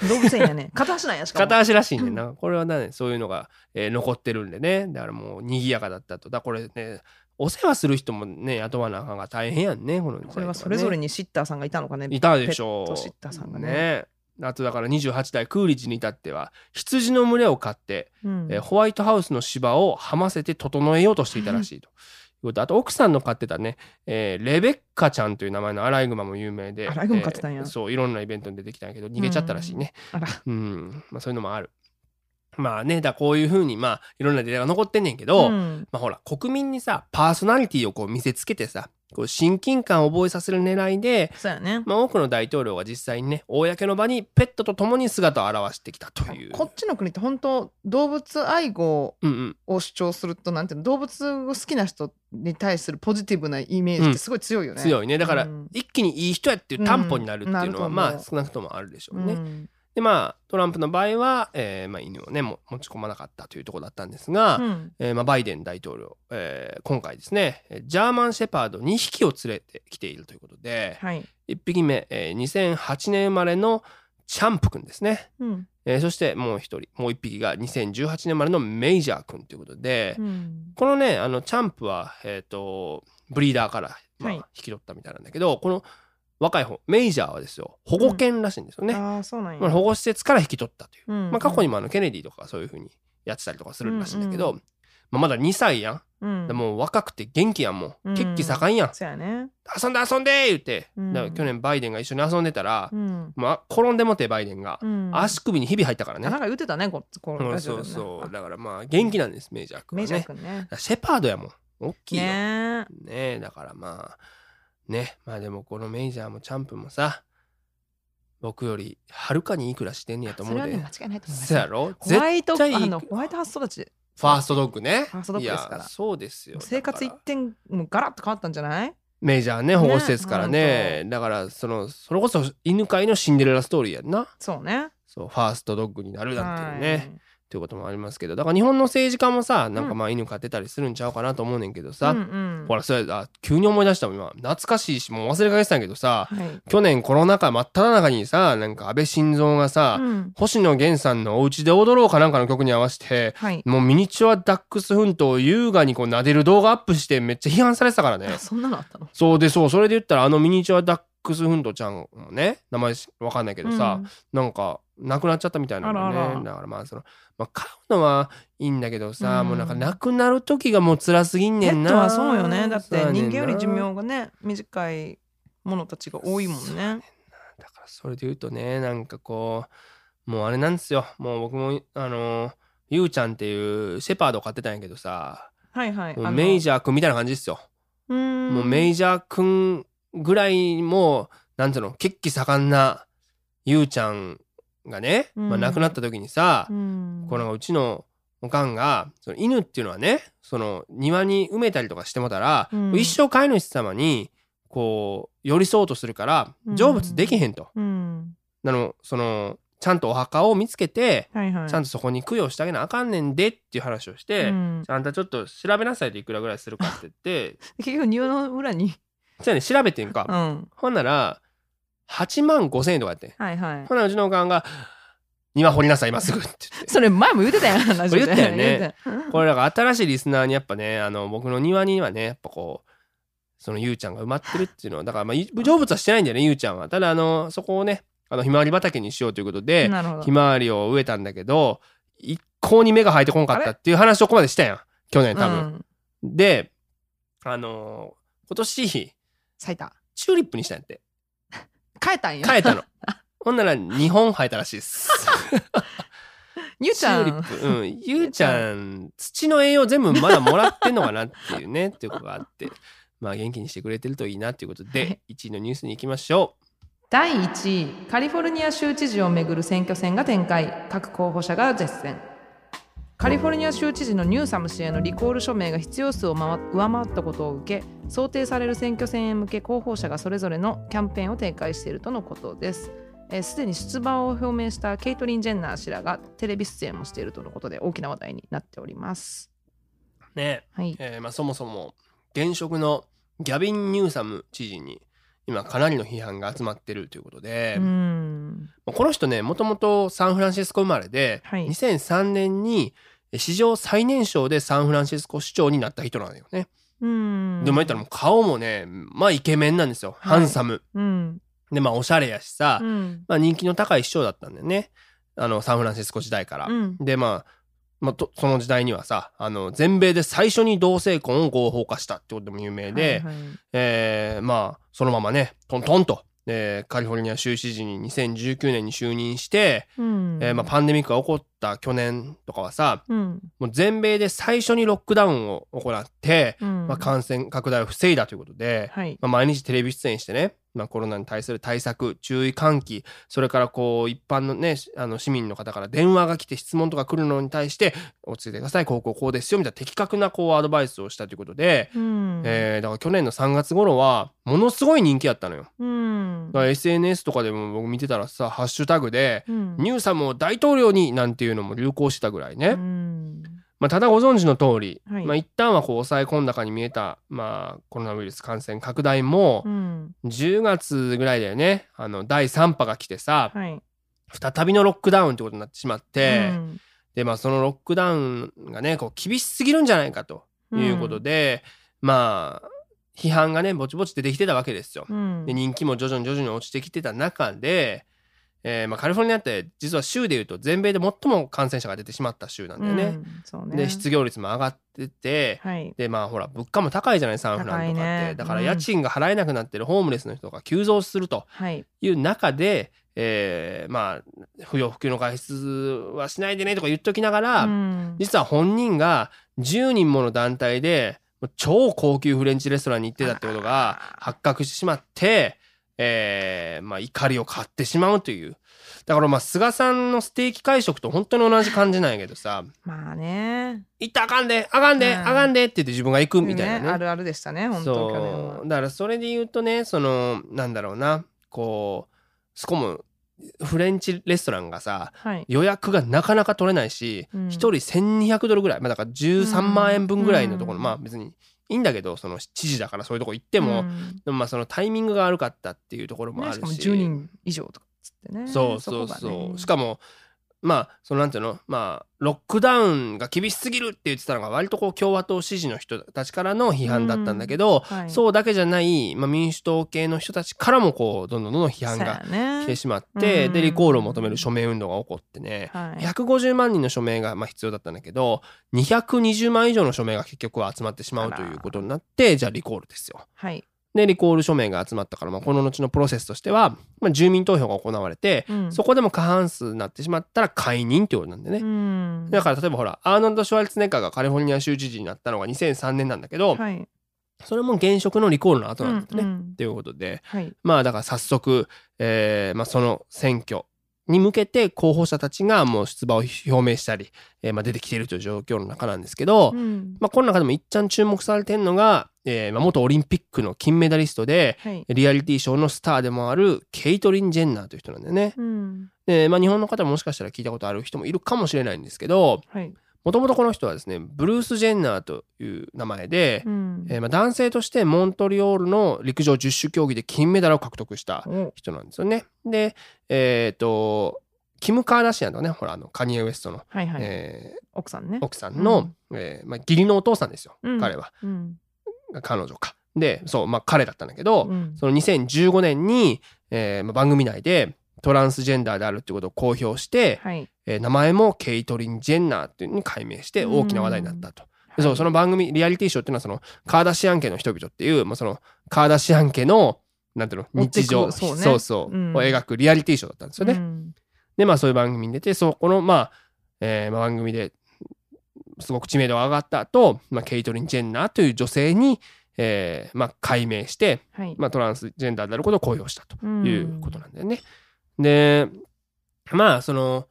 動物園やね。[laughs] 片足なんやしかも。片足らしいねんな、これはねそういうのが、えー残ってるんでね。だからもう賑やかだったと。だこれねお世話する人もね雇わなあかんが大変やんねこのね。これはそれぞれにシッターさんがいたのかね。いたでしょう。シッターさんがね。あとだから28代クーリッジに至っては羊の群れを飼って、うん。えーホワイトハウスの芝をはませて整えようとしていたらしいと。[laughs] いうこと。あと奥さんの飼ってたね、えーレベッカちゃんという名前のアライグマも有名でアライグマ飼ってたんや。えーそういろんなイベントに出てきたんやけど逃げちゃったらしいね。あら。[laughs] うん、まあ、そういうのもある。まあねだこういうふうにまあいろんなデータが残ってんねんけど、うん。まあほら国民にさパーソナリティをこう見せつけてさこう親近感を覚えさせる狙いでそうやね。まあ、多くの大統領が実際にね公の場にペットと共に姿を現してきたという。こっちの国って本当動物愛護うんうん、を主張するとなんていうの動物を好きな人に対するポジティブなイメージってすごい強いよね。強いね。だから、うん。一気にいい人やっていう担保になるっていうのは、うん。まあ少なくともあるでしょうね。うんでまあトランプの場合は、えーまあ、犬をねも持ち込まなかったというところだったんですが、うん。えーまあ、バイデン大統領、えー今回ですねジャーマンシェパード2匹を連れてきているということで、はい。1匹目、えー2008年生まれのチャンプくんですね。うん。えーそしてもう一人もう一匹が2018年生まれのメイジャー君ということで、うん。このねあのチャンプは、えー、とブリーダーから、まあはい。引き取ったみたいなんだけどこの若い方メイジャーはですよ保護犬らしいんですよね、ああそうなんや。まあ、保護施設から引き取ったという、うんまあ、過去にもあのケネディとかそういうふうにやってたりとかするらしいんだけど、うんうまあ、まだ2歳やん。うん。でもう若くて元気やんもう。うん。血気盛んやん、そうやね。遊んで遊んで言って、うん。だから去年バイデンが一緒に遊んでたらう、ん。まあ、転んでもってバイデンが、うん。足首にひび入ったからね。あなんか言ってたねここね。そうそう。だからまあ元気なんですメジャー君メジャーはね君ね。シェパードやもん。大きいよ。ねねえだからまあね。まあでもこのメジャーもチャンプもさ僕よりはるかにいくらしてんねやとそ思うで。れはね間違いないと思います。そうやろ？ホワイトあのホワイトハウス育ちファーストドッグね。ファーストドッグですから。そうですよ。生活一点もうガラッと変わったんじゃない？メジャーね保護施設からね。だからそのそれこそ犬飼いのシンデレラストーリーやんな。そうね。そうファーストドッグになるなんていうはねいっていうこともありますけどだから日本の政治家もさなんかまあ犬飼ってたりするんちゃうかなと思うねんけどさ、うんうん。ほらそれあ急に思い出したもん今。懐かしいしもう忘れかけてたんやけどさはい。去年コロナ禍真っ只中にさなんか安倍晋三がさ、うん。星野源さんの「おうちで踊ろう」かなんかの曲に合わせてはい。もうミニチュアダックスフントを優雅にこう撫でる動画アップしてめっちゃ批判されてたからね。あそんなのあったの？そうでそうそれで言ったらあのミニチュアダックスフントちゃんもね名前わかんないけどさ、なんか亡くなっちゃったみたいなんだよね。あらあら。だからまあその、まあ、飼うのはいいんだけどさ、うん。もうなんか亡くなる時がもう辛すぎんねんな。ペットはそうよね。だって人間より寿命がね短いものたちが多いもんね。だからそれで言うとねなんかこうもうあれなんですよ。もう僕もあのゆうちゃんっていうシェパード飼ってたんやけどさはいはい。もうメイジジャー君みたいな感じですよ、ャーもうメイジャー君ぐらいもうなんていうの血気盛んなゆうちゃんがね、まあ、うん亡くなった時にさ、うん。このうちのおかんがその犬っていうのはねその庭に埋めたりとかしてもたら、うん。一生飼い主様にこう寄り添おうとするからうん。成仏できへんと。うん。なのそのちゃんとお墓を見つけてはいはい。ちゃんとそこに供養してあげなあかんねんでっていう話をして、うん。あんたちょっと調べなさいといくらぐらいするかって言って。[laughs] 結局庭の裏に。じゃあね調べてんか、うん。ほんなら8万5千円とかやってん。はいはい。ほんならうちのおかんが「庭掘りなさい今すぐ」って言って。それ前も言ってたやんラジオで言ったよね。これだから新しいリスナーにやっぱねあの僕の庭にはねやっぱこうそのゆうちゃんが埋まってるっていうのはだからまあい成仏はしてないんだよねゆうちゃんは。ただあのそこをねあのひまわり畑にしようということでひまわりを植えたんだけど一向に芽が生えてこんかったっていう話をここまでしたやん。去年多分、うん。であの今年咲いた。チューリップにしたんやって変えたんや。変えたの。[laughs] ほんなら2本生えたらしいです。[laughs] ゆうちゃん。うん。ゆうちゃん土の栄養全部まだもらってんのかなっていうねっていうことがあって。[laughs] まあ元気にしてくれてるといいなっていうことで1位のニュースに行きましょ第1位カリフォルニア州知事をめぐる選挙戦が展開。各候補者が絶戦カリフォルニア州知事のニューサム氏へのリコール署名が必要数を回上回ったことを受け想定される選挙戦へ向け候補者がそれぞれのキャンペーンを展開しているとのことです。えーすでに出馬を表明したケイトリン・ジェンナー氏らがテレビ出演もしているとのことで大きな話題になっております。うね。はい。えーまあ、そもそも現職のギャビン・ニューサム知事に今かなりの批判が集まってるということで、うーん。まあこの人ねもともとサンフランシスコ生まれで、はい。2003年に史上最年少でサンフランシスコ市長になった人なんだよね。うーん。でも言ったらもう顔もねまあイケメンなんですよ、はい。ハンサム。うん。でまあおしゃれやしさ、うん。まあ、人気の高い市長だったんだよね。あのサンフランシスコ時代から。うん。でまあまあ、とその時代にはさあの全米で最初に同性婚を合法化したってことでも有名で、はいはい。えーまあそのままねトントンと、えーカリフォルニア州知事に2019年に就任して、うん。えーまあ、パンデミックが起こった去年とかはさうん。もう全米で最初にロックダウンを行って、うん。まあ、感染拡大を防いだということで、はい。まあ、毎日テレビ出演してね、まあ、コロナに対する対策注意喚起それからこう一般のねあの市民の方から電話が来て質問とか来るのに対して「落ち着いてくださいこうこうこうですよ」みたいな的確なこうアドバイスをしたということで、うん。えーだから去年の3月頃はものすごい人気やったのよ。うん。SNS とかでも僕見てたらさハッシュタグでうん「ニューサムを大統領に」なんていうのも流行したぐらいね。うん。まあ、ただご存知の通り、はい。まあ、一旦はこう抑え込んだかに見えた、まあ、コロナウイルス感染拡大もうん。10月ぐらいだよね。あの第3波が来てさはい。再びのロックダウンってことになってしまって、うん。でまあそのロックダウンがねこう厳しすぎるんじゃないかということで、まあ批判がねぼちぼち出てきてたわけですよ。うん。で人気も徐々に徐々に落ちてきてた中で、えーまあ、カリフォルニアって実は州でいうと全米で最も感染者が出てしまった州なんだよね。うんそうね。で失業率も上がっててはい。でまあほら物価も高いじゃないサンフランとかって、ねだから家賃が払えなくなってるホームレスの人が急増するとはい。いう中で、えーまあ不要不急の外出はしないでねとか言っときながら、うん実は本人が10人もの団体で超高級フレンチレストランに行ってたってことが発覚してしまって、えーまあ、怒りを買ってしまうという。だからまあ菅さんのステーキ会食と本当に同じ感じなんやけどさ。まあね。「行ったらあかんであかんで、うん。あかんで」って言って自分が行くみたいなね。あるあるでしたね、本当去年は。だからそれで言うとねそのなんだろうなこうしかもフレンチレストランがさはい。予約がなかなか取れないし、うん。1人1200ドルぐらい、まあ、だから13万円分ぐらいのところ、うん。まあ別にいいんだけどその知事だからそういうとこ行っても、うん。でもまあそのタイミングが悪かったっていうところもあるし、ねしかも10人以上とかっつってね。そうそうこそう、がね。しかもまあそのなんていうのまあロックダウンが厳しすぎるって言ってたのが割とこう共和党支持の人たちからの批判だったんだけど、はいそうだけじゃない、まあ、民主党系の人たちからもこうどんどんどんどん批判が来てしまって、うんでリコールを求める署名運動が起こってね、はい150万人の署名がまあ必要だったんだけど220万以上の署名が結局は集まってしまうということになってじゃあリコールですよ。はい。でリコール署名が集まったから、まあ、この後のプロセスとしては、まあ、住民投票が行われて、うんそこでも過半数になってしまったら解任ってことなんでね。うんだから例えばほらアーノルド・シュワルツェネッガーがカリフォルニア州知事になったのが2003年なんだけど、はい。それも現職のリコールの後なんだよね。うんうんっていうことではい。まあだから早速、えーまあ、その選挙に向けて候補者たちがもう出馬を表明したり、えーまあ、出てきているという状況の中なんですけど、うんまあ、この中でも一旦注目されてるのが、えーまあ、元オリンピックの金メダリストではい。リアリティショーのスターでもあるケイトリン・ジェンナーという人なんだよね。うんで、まあ、日本の方ももしかしたら聞いたことある人もいるかもしれないんですけどはい。もともとこの人はですねブルース・ジェンナーという名前で、うんえーまあ、男性としてモントリオールの陸上十種競技で金メダルを獲得したお人なんですよね。で、えっ、と、キム・カーダシアンとね、ほら、あの、カニエ・ウエストの、はいはい。えー奥さんね。奥さんの、えーまあ、義理のお父さんですよ、うん彼は。うん。彼女か。で、そう、まあ、彼だったんだけど、うんその2015年に、えーまあ、番組内でトランスジェンダーであるってことを公表して、はい。えー名前もケイトリン・ジェンナーっていうのに改名して大きな話題になったと。でそうその番組リアリティショーっていうのはそのカーダシアン家の人々っていう、まあ、そのカーダシアン家のなんていうの日常そうねそうそう、うんを描くリアリティショーだったんですよね。うんでまあそういう番組に出てそこのまあ、えーまあ、番組ですごく知名度が上がった後、まあケイトリン・ジェンナーという女性に、えーまあ、改名して、はい。まあ、トランスジェンダーであることを公表したとうんいうことなんだよね。でまあその、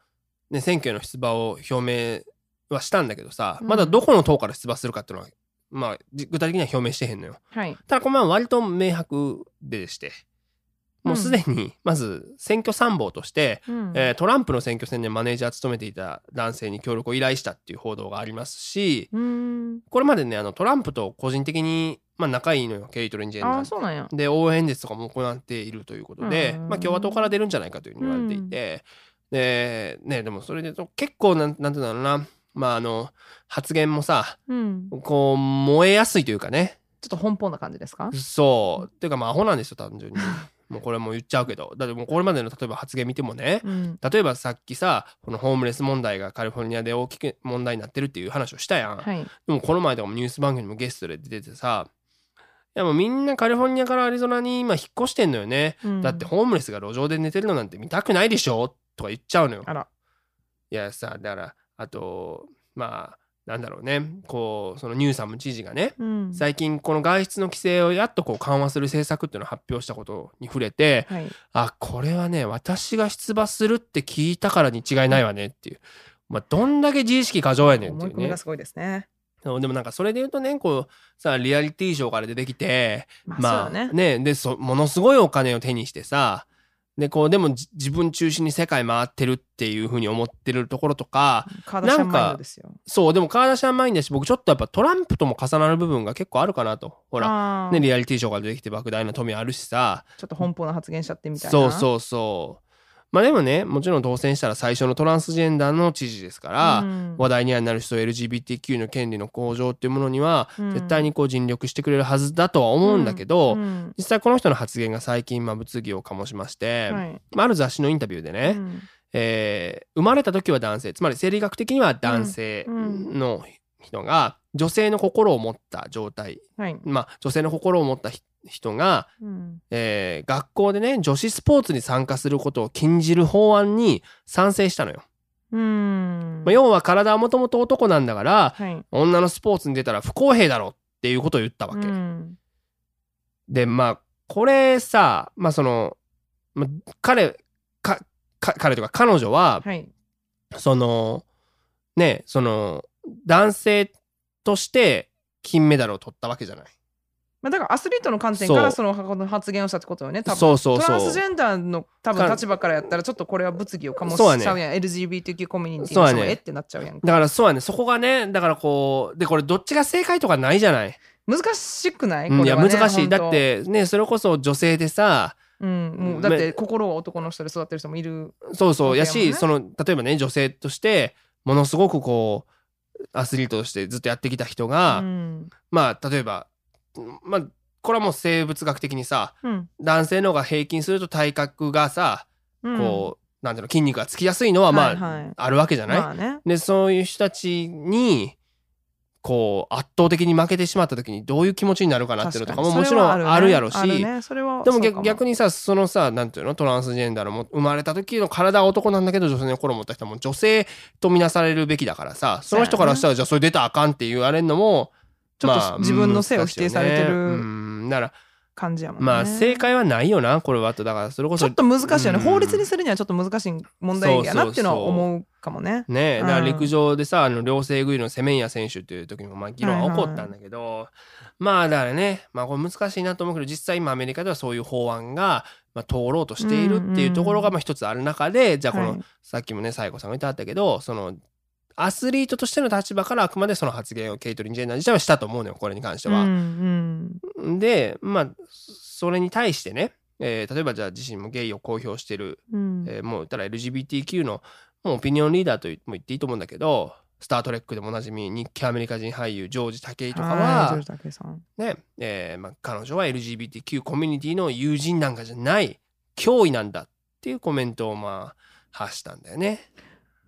ね、選挙への出馬を表明はしたんだけどさ、うんまだどこの党から出馬するかっていうのは、まあ、じ具体的には表明してへんのよ。はい。ただこれまあ割と明白でしてもうすでにまず選挙参謀として、うんえートランプの選挙戦でマネージャー務めていた男性に協力を依頼したっていう報道がありますしうん。これまでねあのトランプと個人的に、まあ、仲いいのよケイトリン・ジェンナーそうなんや。で応援演説とかも行っているということで、うんまあ、共和党から出るんじゃないかというふうに言われていて、でねでもそれで結構なんなんていうんだろうな。まああの発言もさうん。こう燃えやすいというかね。ちょっと奔放な感じですか？そう。っていうかまあアホなんですよ単純に。[laughs] もうこれもう言っちゃうけど。だってもうこれまでの例えば発言見てもねうん。例えばさっきさこのホームレス問題がカリフォルニアで大きく問題になってるっていう話をしたやん、はい。でもこの前とかもニュース番組にもゲストで出ててさいやもうみんなカリフォルニアからアリゾナに今引っ越してんのよね、うん。だってホームレスが路上で寝てるのなんて見たくないでしょ？とか言っちゃうのよあら。いやさだからあとまあなんだろうねこうそのニューサム知事がねうん。最近この外出の規制をやっとこう緩和する政策っていうのを発表したことに触れてはい。あこれはね私が出馬するって聞いたからに違いないわねっていう、まあ、どんだけ自意識過剰やねんっていうねがすごいですね。でもなんかそれで言うとねこうさリアリティショーから出てきてまあ、まあ。ねでそものすごいお金を手にしてさでこうでもじ自分中心に世界回ってるっていうふうに思ってるところとかカーダシャンマインドですよ。そうでもカーダシャンマインだし僕ちょっとやっぱトランプとも重なる部分が結構あるかなとほららねリアリティショーから出てきて莫大な富あるしさちょっと奔放な発言しちゃってみたいな。そうそうそうまあでもねもちろん当選したら最初のトランスジェンダーの知事ですから、うん。話題にはなる人 LGBTQ の権利の向上っていうものにはうん。絶対にこう尽力してくれるはずだとは思うんだけど、うん実際この人の発言が最近まあ物議を醸しまして、はい。まあ、ある雑誌のインタビューでね、うん。えー生まれた時は男性つまり生理学的には男性うん。の人が女性の心を持った状態、はい。まあ、女性の心を持ったひ人が、うんえー学校でね女子スポーツに参加することを禁じる法案に賛成したのよ。うんまあ、要は体はもともと男なんだからはい女のスポーツに出たら不公平だろっていうことを言ったわけ。うんでまあこれさまあその、まあ、彼かか彼とか彼女ははいそのねその男性として金メダルを取ったわけじゃない。まあ、だからアスリートの観点からそう。その発言をしたってことよね多分。そうそうトランそうスジェンダーの多分か立場からやったらちょっとこれは物議を醸しちゃうやん、LGBTQ コミュニティそうやね。の人がえってなっちゃうやんだからそうやね。そこがねだからこうでこれどっちが正解とかないじゃない？難しくない？うんいや難しい。だってねそれこそ女性でさうん、もうだって心は男の人で育ってる人もいる。そうそう。やし、その例えばね女性としてものすごくこうアスリートとしてずっとやってきた人が、うん。まあ例えばまあこれはもう生物学的にさうん。男性の方が平均すると体格がさ、うん。こうなんていうの筋肉がつきやすいのはまあ、はいはい。あるわけじゃない、まあね。でそういう人たちにこう圧倒的に負けてしまった時にどういう気持ちになるかなっていうのとかももちろんあるやろし、ね、でも逆逆にさそのさなんていうのトランスジェンダーのも生まれた時の体は男なんだけど女性の心を持った人はもう女性とみなされるべきだからさその人からしたらじゃあそれ出たらあかんって言われるのもちょっとまあ自分の性を否定されてる感じやもん。ねまあ正解はないよなこれは。とだからそれこそちょっと難しいよね、うん。法律にするにはちょっと難しい問題やなっていうのは思うかもね。ねだから陸上でさ、あの両性グイのセメンヤ選手っていう時にもまあ議論は起こったんだけど、まあだからねまあこれ難しいなと思うけど実際今アメリカではそういう法案が、まあ、通ろうとしているっていうところがまあ一つある中で、じゃあこの、はい。さっきもね西郷さんが言ってあったけどそのアスリートとしての立場からあくまでその発言をケイトリン・ジェンナー自体はしたと思うのよこれに関しては。うんでまあそれに対してね、えー例えばじゃあ自身もゲイを公表してるうんうんえーもう言ったら LGBTQ のもうオピニオンリーダーとも言っていいと思うんだけど「スター・トレック」でもおなじみ日系アメリカ人俳優ジョージ・タケイとかはねえーまあ、彼女は LGBTQ コミュニティの友人なんかじゃない脅威なんだっていうコメントをまあ発したんだよね。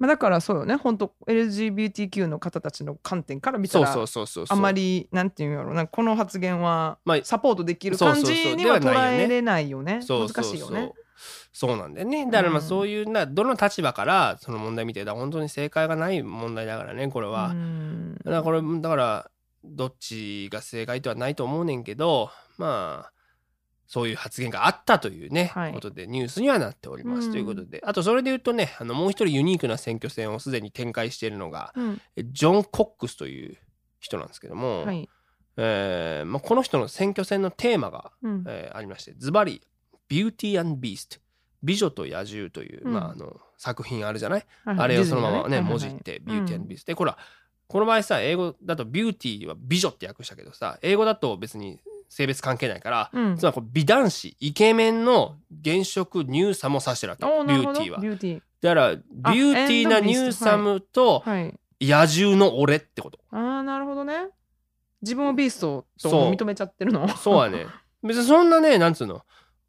まあ、だからそうよね。本当 LGBTQ の方たちの観点から見たらそうそうそうそうそう。あんまりなんていうんやろな。んかこの発言はまあサポートできる感じには捉えれないよね。難しいよね。そうなんだよね。だからまあうん。そういうなどの立場からその問題見てだから本当に正解がない問題だからねこれは。うん。だからこれだからどっちが正解ではないと思うねんけどまあそういう発言があったというね、はい。ことでニュースにはなっております、うん。ということであとそれで言うとねあのもう一人ユニークな選挙戦をすでに展開しているのがうん。えジョン・コックスという人なんですけども、はい。えーまあ、この人の選挙戦のテーマが、うん。えーありましてズバリ「ビューティービースト」美女と野獣という、うん。まあ、あの作品あるじゃない？あれをそのままね、もじって、ビューティーうん。ビースト。で、これは、この場合さ、英語だとビューティーは美女って訳したけどさ、英語だと別に性別関係ないから、うん。つまりこう美男子、イケメンの現職、ニューサムを指してるわけ。ビューティーは。ーティー。だから、ビューティーなニューサムとはい野獣の俺ってこと。ああなるほどね。自分をビーストと認めちゃってるの？そう。はね。別にそんなね、なんつうの、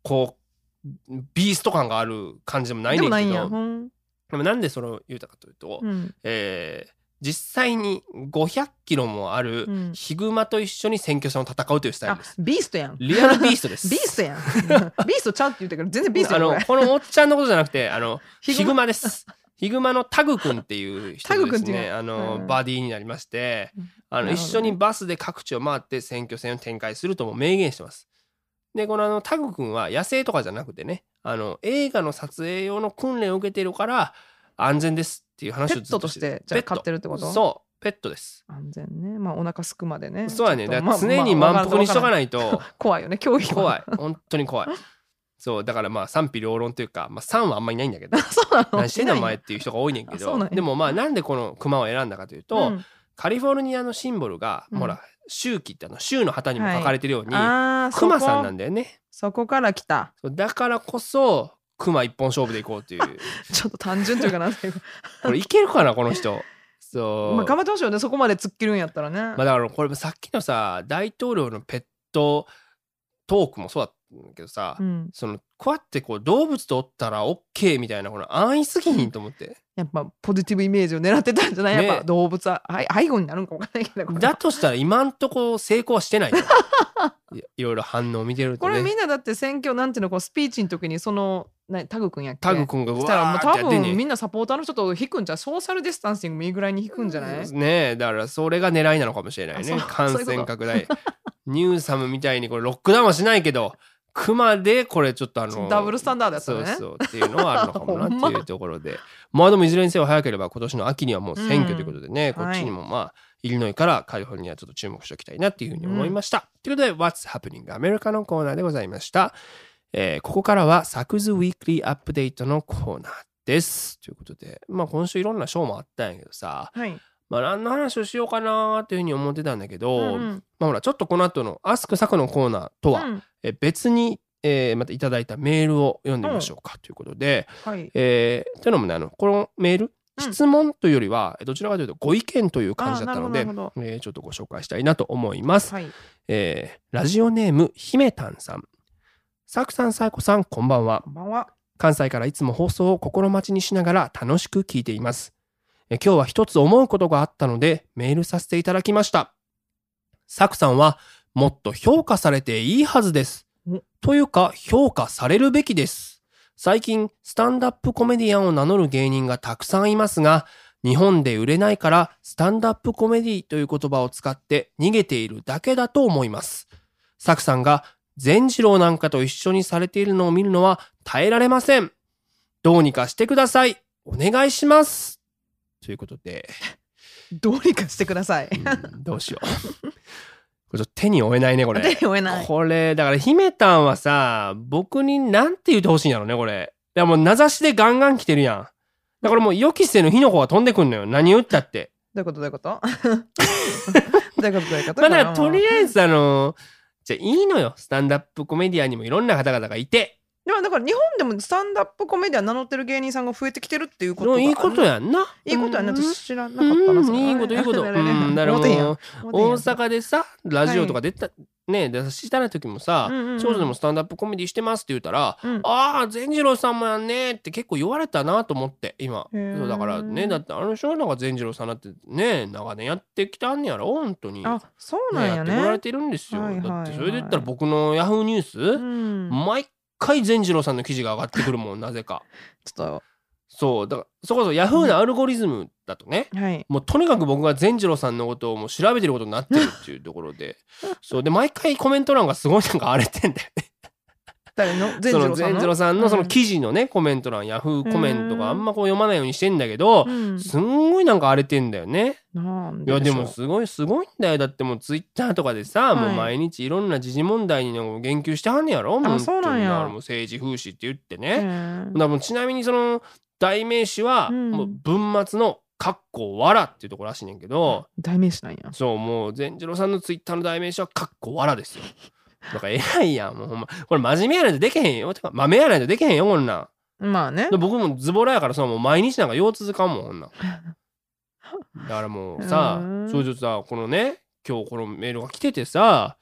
こう、ビースト感がある感じでもないねんけど、うんでもなんでそれを言うたかというと、うん。えー実際に500キロもあるうん。ヒグマと一緒に選挙戦を戦うというスタイルあです。ビーストやん。リアルビーストです。[laughs] ビーストやん。[laughs] ビーストちゃうって言ったけど全然ビーストあやんこれのこのおっちゃんのことじゃなくてあの [laughs] ヒグマ。です。ヒグマのタグ君っていう人タグがですねあの、うん。バディになりましてうん。あの、一緒にバスで各地を回って選挙戦を展開するとも明言してます。でこのあのタグ君は野生とかじゃなくてねあの映画の撮影用の訓練を受けてるから安全ですっていう話をずっとペットとしてじゃあ飼ってるってこと？そう。ペットです。安全ね。まあお腹すくまでね。そうやね。だからまあ常に満腹にしとかいない。と [laughs] 怖いよね競技は。怖い。本当に怖い。そう、だからまあ賛否両論というか、まあ3はあんまりいないんだけど、[laughs] そうなの？何してんのお前っていう人が多いねんけど。でもまあなんでこの熊を選んだかというと、うん。カリフォルニアのシンボルが、うんほら、周期ってあの州の旗にも書かれてるように、あー熊さんなんだよね。そこから来た。だからこそ、クマ一本勝負でいこうっていう。[laughs] ちょっと単純というかな [laughs] これいけるかなこの人。そう、まあ頑張ってほしいよね。そこまで突っ切るんやったらね、まあ、だからこれさっきのさ大統領のペットトークもそうだったんだけどさ、うん、そのこうやってこう動物とおったら OK みたいなこの安易すぎひんと思って。[laughs] やっぱポジティブイメージを狙ってたんじゃない、ね。やっぱ動物は愛愛護になるんか分かんないけど。だとしたら今んとこ成功はしてないいろいろ反応見てるとね。これみんなだって選挙なんていうのこうスピーチの時にそのなタグ君やっけ？タグ君がうわしたらもうみんなサポーターの人と引くんじゃうソーシャルディスタンシングもいいぐらいに引くんじゃない、ねえだからそれが狙いなのかもしれないね。感染拡大。ニューサムみたいにこれロックダウンはしないけどクマでこれちょっとあのダブルスタンダードやったそうそうっていうのはあるのかもなっていう [laughs] ところで。まあでもいずれにせよ早ければ今年の秋にはもう選挙ということでね、うんこっちにもまあイリノイからカリフォルニアちょっと注目しておきたいなっていうふうに思いました。ということで What's Happening アメリカのコーナーでございました。えーここからはサクズウィークリーアップデートのコーナーです。ということで、まあ今週いろんなショーもあったんやけどさ、はい、まあ何の話をしようかなっていうふうに思ってたんだけど、うんうん。まあほらちょっとこの後のアスクサクのコーナーとは、うん。えー別に、えーまたいただいたメールを読んでみましょうかということで、はい。えーというのもねあのこのメールうん質問というよりは、どちらかというとご意見という感じだったのでえーちょっとご紹介したいなと思います、はい。えーラジオネームひめたんさんさくさんさいこさんこんばんはこんばんは関西からいつも放送を心待ちにしながら楽しく聞いています。え今日は一つ思うことがあったのでメールさせていただきました。サクさんはもっと評価されていいはずですお。というか評価されるべきです。最近スタンダップコメディアンを名乗る芸人がたくさんいますが、日本で売れないからスタンダップコメディという言葉を使って逃げているだけだと思います。サクさんが善次郎なんかと一緒にされているのを見るのは耐えられません。どうにかしてください。お願いします。ということで、[laughs] どうにかしてくださいうんどうしよう。これちょっと手に負えないね、これ。手に負えないこれ、だから、姫たんはさ、僕になんて言ってほしいんやろね、これ。いや、もう名指しでガンガン来てるやん。だからもう予期せぬ火の粉が飛んでくんのよ。何言ったって。どういうこと？どういうこと？[laughs] どういうこと？どういうこと？[laughs] まあ、だからとりあえず、あの、じゃあいいのよ。スタンダップコメディアンにもいろんな方々がいて。でもだから日本でもスタンダップコメディアン名乗ってる芸人さんが増えてきてるっていうことがいいことやんな。いいことやん私知らなかったないいこといいこと。[laughs] うん、だから思てんやんもう、大阪でさ、ラジオとか出た、ね、出したら時もさ、うんうんうん少女でもスタンダップコメディしてますって言ったら、うんああ、善次郎さんもやんねって結構言われたなと思って、今。へーそうだからね、だってあの人なんか善次郎さんだってね、長年やってきたんやろ、本当に。あそうなんね、ややってこられねてるんですよ。はいはいはいだってそれで言ったら僕のヤフーニュース、うん毎回善次郎さんの記事が上がってくるもん、なぜか。[laughs] ちょっそう、だから、そこそヤフーのアルゴリズムだとね、とはい。もうとにかく僕が善次郎さんのことをもう調べてることになってるっていうところで。[laughs] そう。で毎回コメント欄がすごいなんか荒れてんだよね。誰の善次郎さんの？善次郎さんのそのうん記事のねコメント欄ヤフーコメントがあんまこう読まないようにしてんだけどうんすんごいなんか荒れてんだよね。いやでもすごいすごいんだよ。だってもうツイッターとかでさ、はい。もう毎日いろんな時事問題に言及してはんねやろ？もそうなんや。もう政治風刺って言ってね、へだもうちなみにその代名詞はうん。もう文末の「かっこわら」っていうところらしいねんけど、代名詞なんやそう、もう、善次郎さんのツイッターの代名詞は、かっこわらですよ。[laughs] だから偉いやん、もうほんま。これ真面目やないとできへんよ。てか、豆やないとできへんよ、こんなん。まあねで僕もズボラやからさ、もう毎日なんか腰続かんもん、こんなん。だからもうさ [laughs] うそれでさ、このね、今日このメールが来ててさ、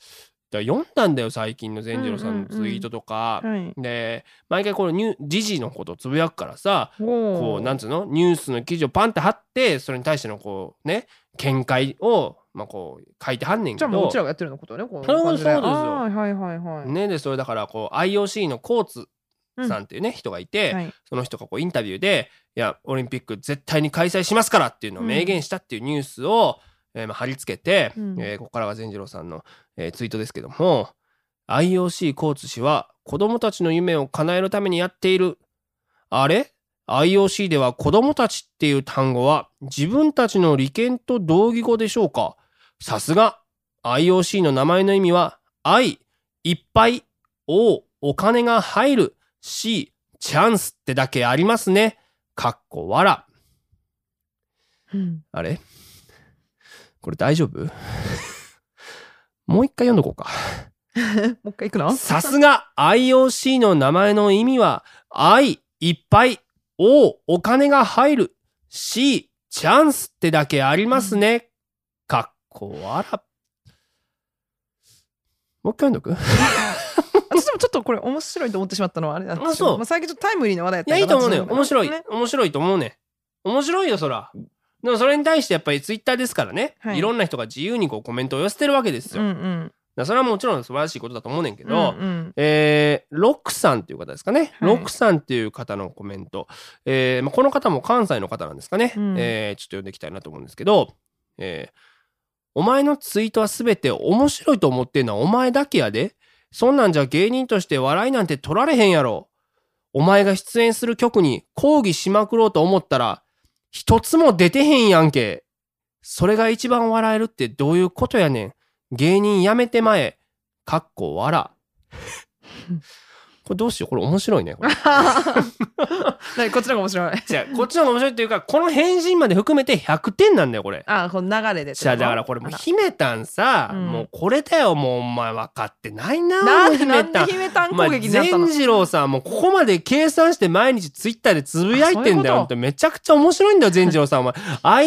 だ読んだんだよ、最近の善次郎さんのツイートとか。はい。で、毎回このニュ時事のことつぶやくからさ、ここうなんつうの？ニュースの記事をパンって貼ってそれに対してのこうね見解をまあこう書いてはんねんけど。じゃあもううちらがやってるのことねこうそうですよ。はいはいはいねでそれだからこう IOC のコーツさんっていうね、人がいて、はい。その人がこうインタビューで「いやオリンピック絶対に開催しますから」っていうのを明言したっていうニュースを、えーまあ貼り付けて、うん。えーここからは善次郎さんの、えーツイートですけども IOC コーツ氏は子供たちの夢を叶えるためにやっている。あれ？IOC では子供たちっていう単語は自分たちの利権と同義語でしょうか？さすが IOC の名前の意味は愛いっぱい O お金が入る C チャンスってだけありますね。かっこわら。うん。あれ？これ大丈夫？もう一回読んどこうか [laughs] もう一回行くの？さすが IOC の名前の意味は愛いっぱい O お金が入る C チャンスってだけありますね。かっこ笑。もう一回読んどく？[laughs] 私でもちょっとこれ面白いと思ってしまったのはあれなんですけあそうどまあ、最近ちょっとタイムリーな話題やっいや、いいたらと思うのよ。面白いね。面白いと思うね。面白いよ、そら。でもそれに対してやっぱりツイッターですからね、はい。い、ろんな人が自由にこうコメントを寄せてるわけですよ。うんうん。らそれはもちろん素晴らしいことだと思うねんけど、うんうん。えーロックさんっていう方ですかね、はい。ロックさんっていう方のコメント、えーまあ、この方も関西の方なんですかね、うん。えーちょっと読んでいきたいなと思うんですけど、えーお前のツイートは全て面白いと思ってんのはお前だけやで。そんなんじゃ芸人として笑いなんて取られへんやろ。お前が出演する曲に抗議しまくろうと思ったら、一つも出てへんやんけ。それが一番笑えるってどういうことやねん。芸人やめてまえ。かっこ笑。これどうしようこれ面白いね。これ。[laughs] 何こっちの方が面白い。じゃあこっちの方が面白いっていうか、この返信まで含めて100点なんだよ、これ。あこの流れでじゃあだからこれもう姫たんさ、うん。もうこれだよもうお前分かってないななんでもう姫たん。なんで姫たん攻撃になったの？善次郎さんもうここまで計算して毎日ツイッターでつぶやいてんだよあそういうこと？めちゃくちゃ面白いんだよ [laughs] 善次郎さんお前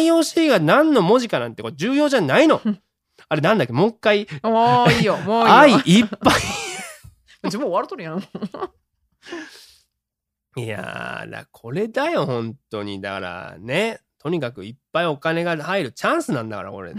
IOC が何の文字かなんてこれ重要じゃないの。[laughs] あれなんだっけ？もう一回。もういいよもういいよ。愛いっぱ [laughs] 自分終わるとるやん。い [laughs] いやーだこれだよ本当に。だからねとにかくいっぱいお金が入るチャンスなんだからこれ。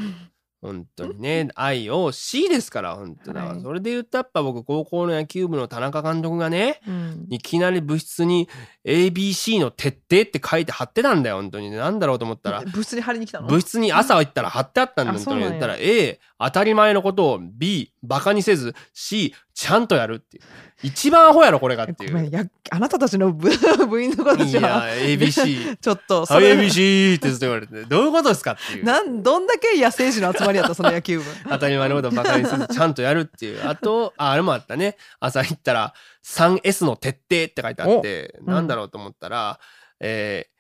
本当にね。[laughs] IOC ですから本当だからはい。それで言ったらやっぱ僕高校の野球部の田中監督がねうん。いきなり部室に ABC の徹底って書いて貼ってたんだよ本当に。なんだろうと思ったら部室に張りに来たの？部室に朝行ったら貼ってあったんだ本当に。言ったら A 当たり前のことを B バカにせず C ちゃんとやるっていう。一番アホやろこれがっていう。やあなたたちの部 [laughs] 部員の子たいや ABC ちょっとはいそれ ABC ってずっと言われてどういうことですかっていう。なんどんだけ野生児の集まりやったその野球部。[laughs] 当たり前のことをバカにせずちゃんとやるっていう。あとああれもあったね。朝行ったら 3S の徹底って書いてあって、おなんだろうと思ったら、えー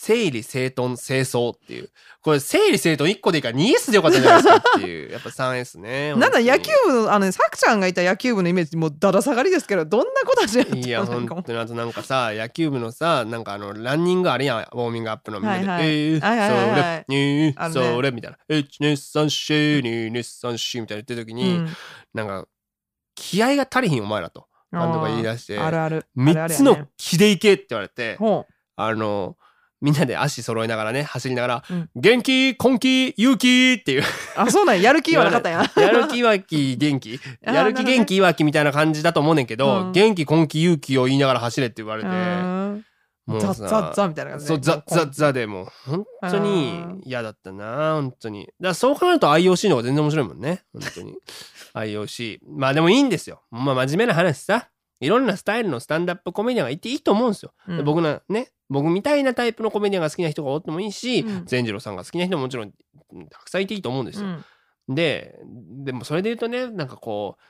整理整頓清掃っていう。これ整理整頓1個でいいから 2S でよかったんじゃないですかっていう。やっぱ 3S ね [laughs] なんだ野球部部のあのねさくちゃんがいた野球部のイメージもうだだ下がりですけどどんな子たちやったのいや本当に。あとなんかさ野球部のさなんかあのランニングあれやんウォーミングアップの。みんなで「はいはい。えーはいはいはいはい。それにね。それ」みたいな「123に234」みたいな言ってる時に、うん。なんか気合が足りひんお前らと監督が言い出してあるある。3つの気でいけって言われてほあのみんなで足揃いながらね走りながらうん「元気根気勇気」っていう。うあそうなんや。やる気はなかったんや。やる気いわき元気やる気元気いわきみたいな感じだと思うねんけど、うん。元気根気勇気を言いながら走れって言われうて、もうさザッザッザッみたいな感じで。そうザッザッザでもう本当に嫌だったな本当に。だそう考えると IOC の方が全然面白いもんね本当に。[laughs] IOC まあでもいいんですよ。まあ真面目な話さいろんなスタイルのスタンダップコメディアンがいていいと思うんですよ、うん。で僕なね僕みたいなタイプのコメディアンが好きな人がおってもいいしうん。善次郎さんが好きな人ももちろんたくさんいていいと思うんですよ、うん。ででもそれで言うとねなんかこう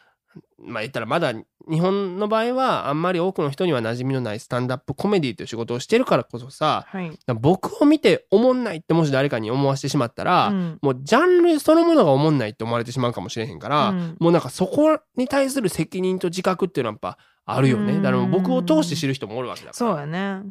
まあ言ったらまだ日本の場合はあんまり多くの人には馴染みのないスタンダップコメディという仕事をしてるからこそさはい。僕を見て思んないってもし誰かに思わせてしまったら、うん。もうジャンルそのものが思んないって思われてしまうかもしれへんから、うん。もうなんかそこに対する責任と自覚っていうのはやっぱあるよね。うん。だから僕を通して知る人もおるわけだから。そうやね。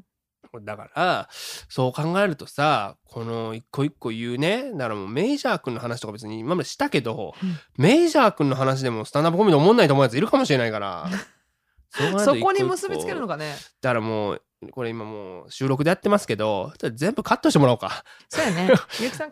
だからそう考えるとさこの一個一個言うね。だからもうメイジャー君の話とか別に今までしたけど、うん。メイジャー君の話でもスタンダップコメディ思んないと思うやついるかもしれないから。[laughs] そこに結びつけるのかね。だからもうこれ今もう収録でやってますけど全部カットしてもらおうか。そうやね。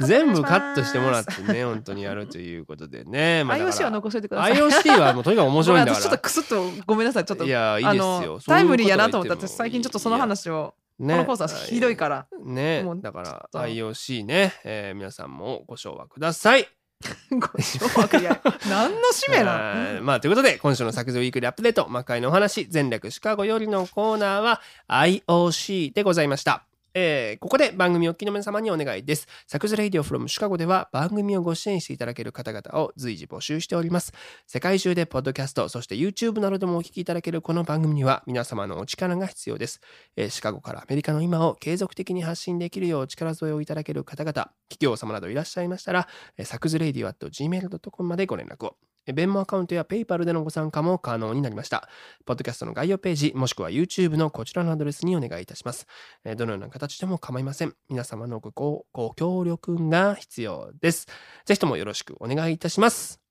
全部カットしてもらっっててね本当にやるということでね、[laughs] まあ、IOC はら残しといてください。IOC はもうとにかく面白いんだごめ私ちょっとかクスッとごめんなさい。ちょっとらいやいいあですよ。のタイムリーやなと思った最近ちょっとその話をね。このコースはひどいから。ね。だから IOC ね、えー皆さんもご唱和ください [laughs] ご承諾いや何の使命なんまあということで今週の作図ウィークリーアップデート魔界のお話全略シカゴよりのコーナーは IOC でございました。えーここで番組をお聞きの皆様にお願いです。サクズレイディオフロムシカゴでは番組をご支援していただける方々を随時募集しております。世界中でポッドキャスト、そして YouTube などでもお聞きいただけるこの番組には皆様のお力が必要です。えーシカゴからアメリカの今を継続的に発信できるよう力添えをいただける方々、企業様などいらっしゃいましたら、えーサクズレイディオ at gmail.com までご連絡を。えベンモアカウントやペイパルでのご参加も可能になりました。ポッドキャストの概要ページ、もしくは YouTube のこちらのアドレスにお願いいたします。えどのような形でも構いません。皆様のごご協力が必要です。ぜひともよろしくお願いいたします。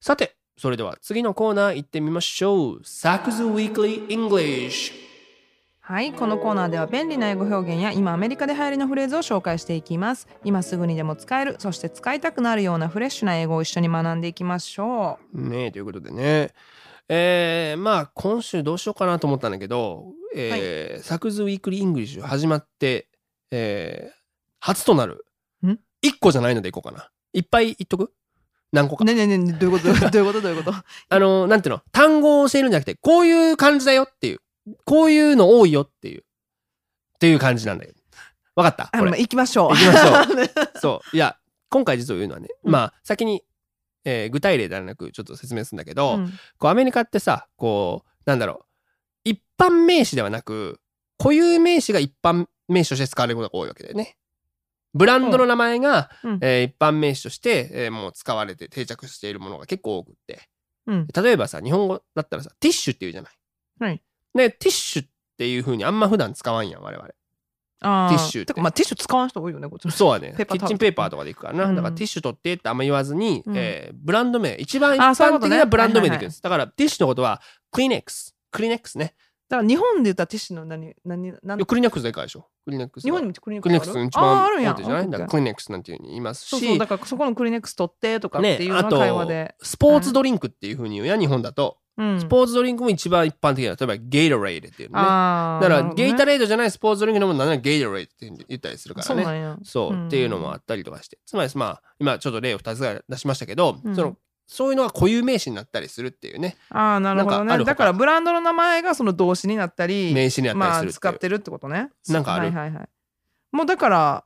さて、それでは次のコーナー行ってみましょう。サクズ Weekly English。はいこのコーナーでは便利な英語表現や今アメリカで流行りのフレーズを紹介していきます。今すぐにでも使えるそして使いたくなるようなフレッシュな英語を一緒に学んでいきましょねえ、ということでね。えー、まあ今週どうしようかなと思ったんだけど、えーサクズ Weekly English 始まって、えー初となるん？1個じゃないのでいこうかな。いっぱい言っとく？何個か。うねえねえねえどういうこと？[laughs] どういうこと？どういうこと？あの、なんていうの？単語を教えるんじゃなくて、こういう感じだよっていう。こういうの多いよっていう。っていう感じなんだよ。わかった？これ。行きましょう。行きましょう。[laughs] そう。いや、今回実を言うのはね、うん。まあ先に、えー具体例ではなくちょっと説明するんだけど、うん。こうアメリカってさこうなんだろう。一般名詞ではなく固有名詞が一般名詞として使われることが多いわけだよね。ブランドの名前が、うん。えー一般名詞として、えーもう使われて定着しているものが結構多くって。うん。例えばさ日本語だったらさティッシュっていうじゃない。はいでティッシュっていう風にあんま普段使わんやん我々。あティッシュって。まあティッシュ使わん人多いよねこっちそうはね。キッチンペーパーとかでいくからな、うん。だからティッシュ取ってってあんま言わずに、うん。えーブランド名一番一般的なブランド名でいくんです、だからティッシュのことはクリネックス。クリネックスね。だから日本で言ったらティッシュの何何何クリネックスでかいでしょ。クリネックスは。日本にもクリネックリネックスある？クス一番ああるんや。じゃない？だからクリネックスなんていうふうに言いますし。そうそうだからそこのクリネックス取ってとかっねていう会話で、スポーツドリンクっていうふうに言うや日本だと、うん。スポーツドリンクも一番一般的な例えばゲイトレイドっていうのね。だからゲイタレイドじゃないスポーツドリンクのものならゲイトレイドって言ったりするからね。そうっていうのもあったりとかして。つまりまあ今ちょっと例を2つぐらい出しましたけど、うん。そのそういうのが固有名詞になったりするっていうね。ああなるほどね。だからブランドの名前がその動詞になったり名詞になったまありする使ってるってことね。なんかある。はいはいはい。もうだから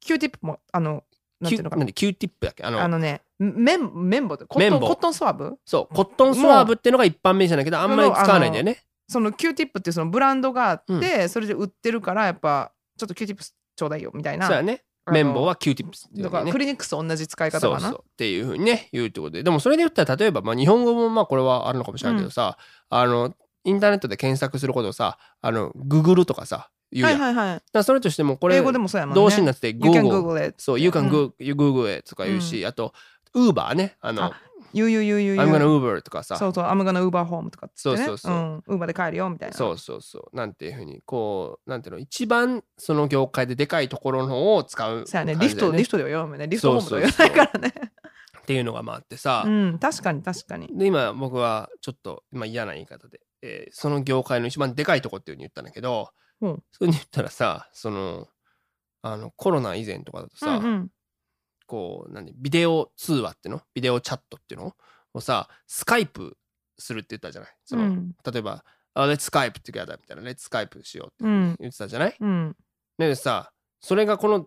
Q ティップもあのなんていうのかな？ Q-tip だっけ？あのあのね綿綿棒ってコットン cotton swab？そう cotton swab っていうのが一般名詞なんだけどあんまり使わないんだよね。その Q ティップっていうそのブランドがあって、それで売ってるからやっぱちょっと Q ティップちょうだいよみたいな。そうやね。綿棒は Q-tips っていうだからクリニックスと同じ使い方かな。っていうふうにね言うってことで。でもそれで言ったら例えば、まあ、日本語もまあこれはあるのかもしれないけどさ、あのインターネットで検索することをさあのググるとかさ言うやん、はいはいはい。だそれとしてもこれ英語でもそうやもんね。動詞になってて You can Google it そう You う can ん。Google, you Google it とか言うし、あと Uber ね。あのあ You you you you you I'm gonna Uber とかさ。そうそう I'm gonna Uber home とかっつってね。そうそうそう。うん、Uber で帰るよみたいな。そうそうそう。なんていうふうにこうなんていうの？一番その業界ででかいところのを使うそうやね。リフトリフトでは読むねリフトホームとは言わないからね。っていうのがまああってさ、うん確かに確かに。で今僕はちょっと今嫌な言い方で、えーその業界の一番でかいとこっていうふうに言ったんだけど、うん。そういうふうに言ったらさそのあのコロナ以前とかだとさ、うんうん。こう何？ビデオ通話っての？ビデオチャットっていうの？をさスカイプするって言ったじゃない？その、うん。例えば「あ Let's Skype together」みたいな「Let's Skype しよう」ってうん。言ってたじゃない、うん。でさそれがこの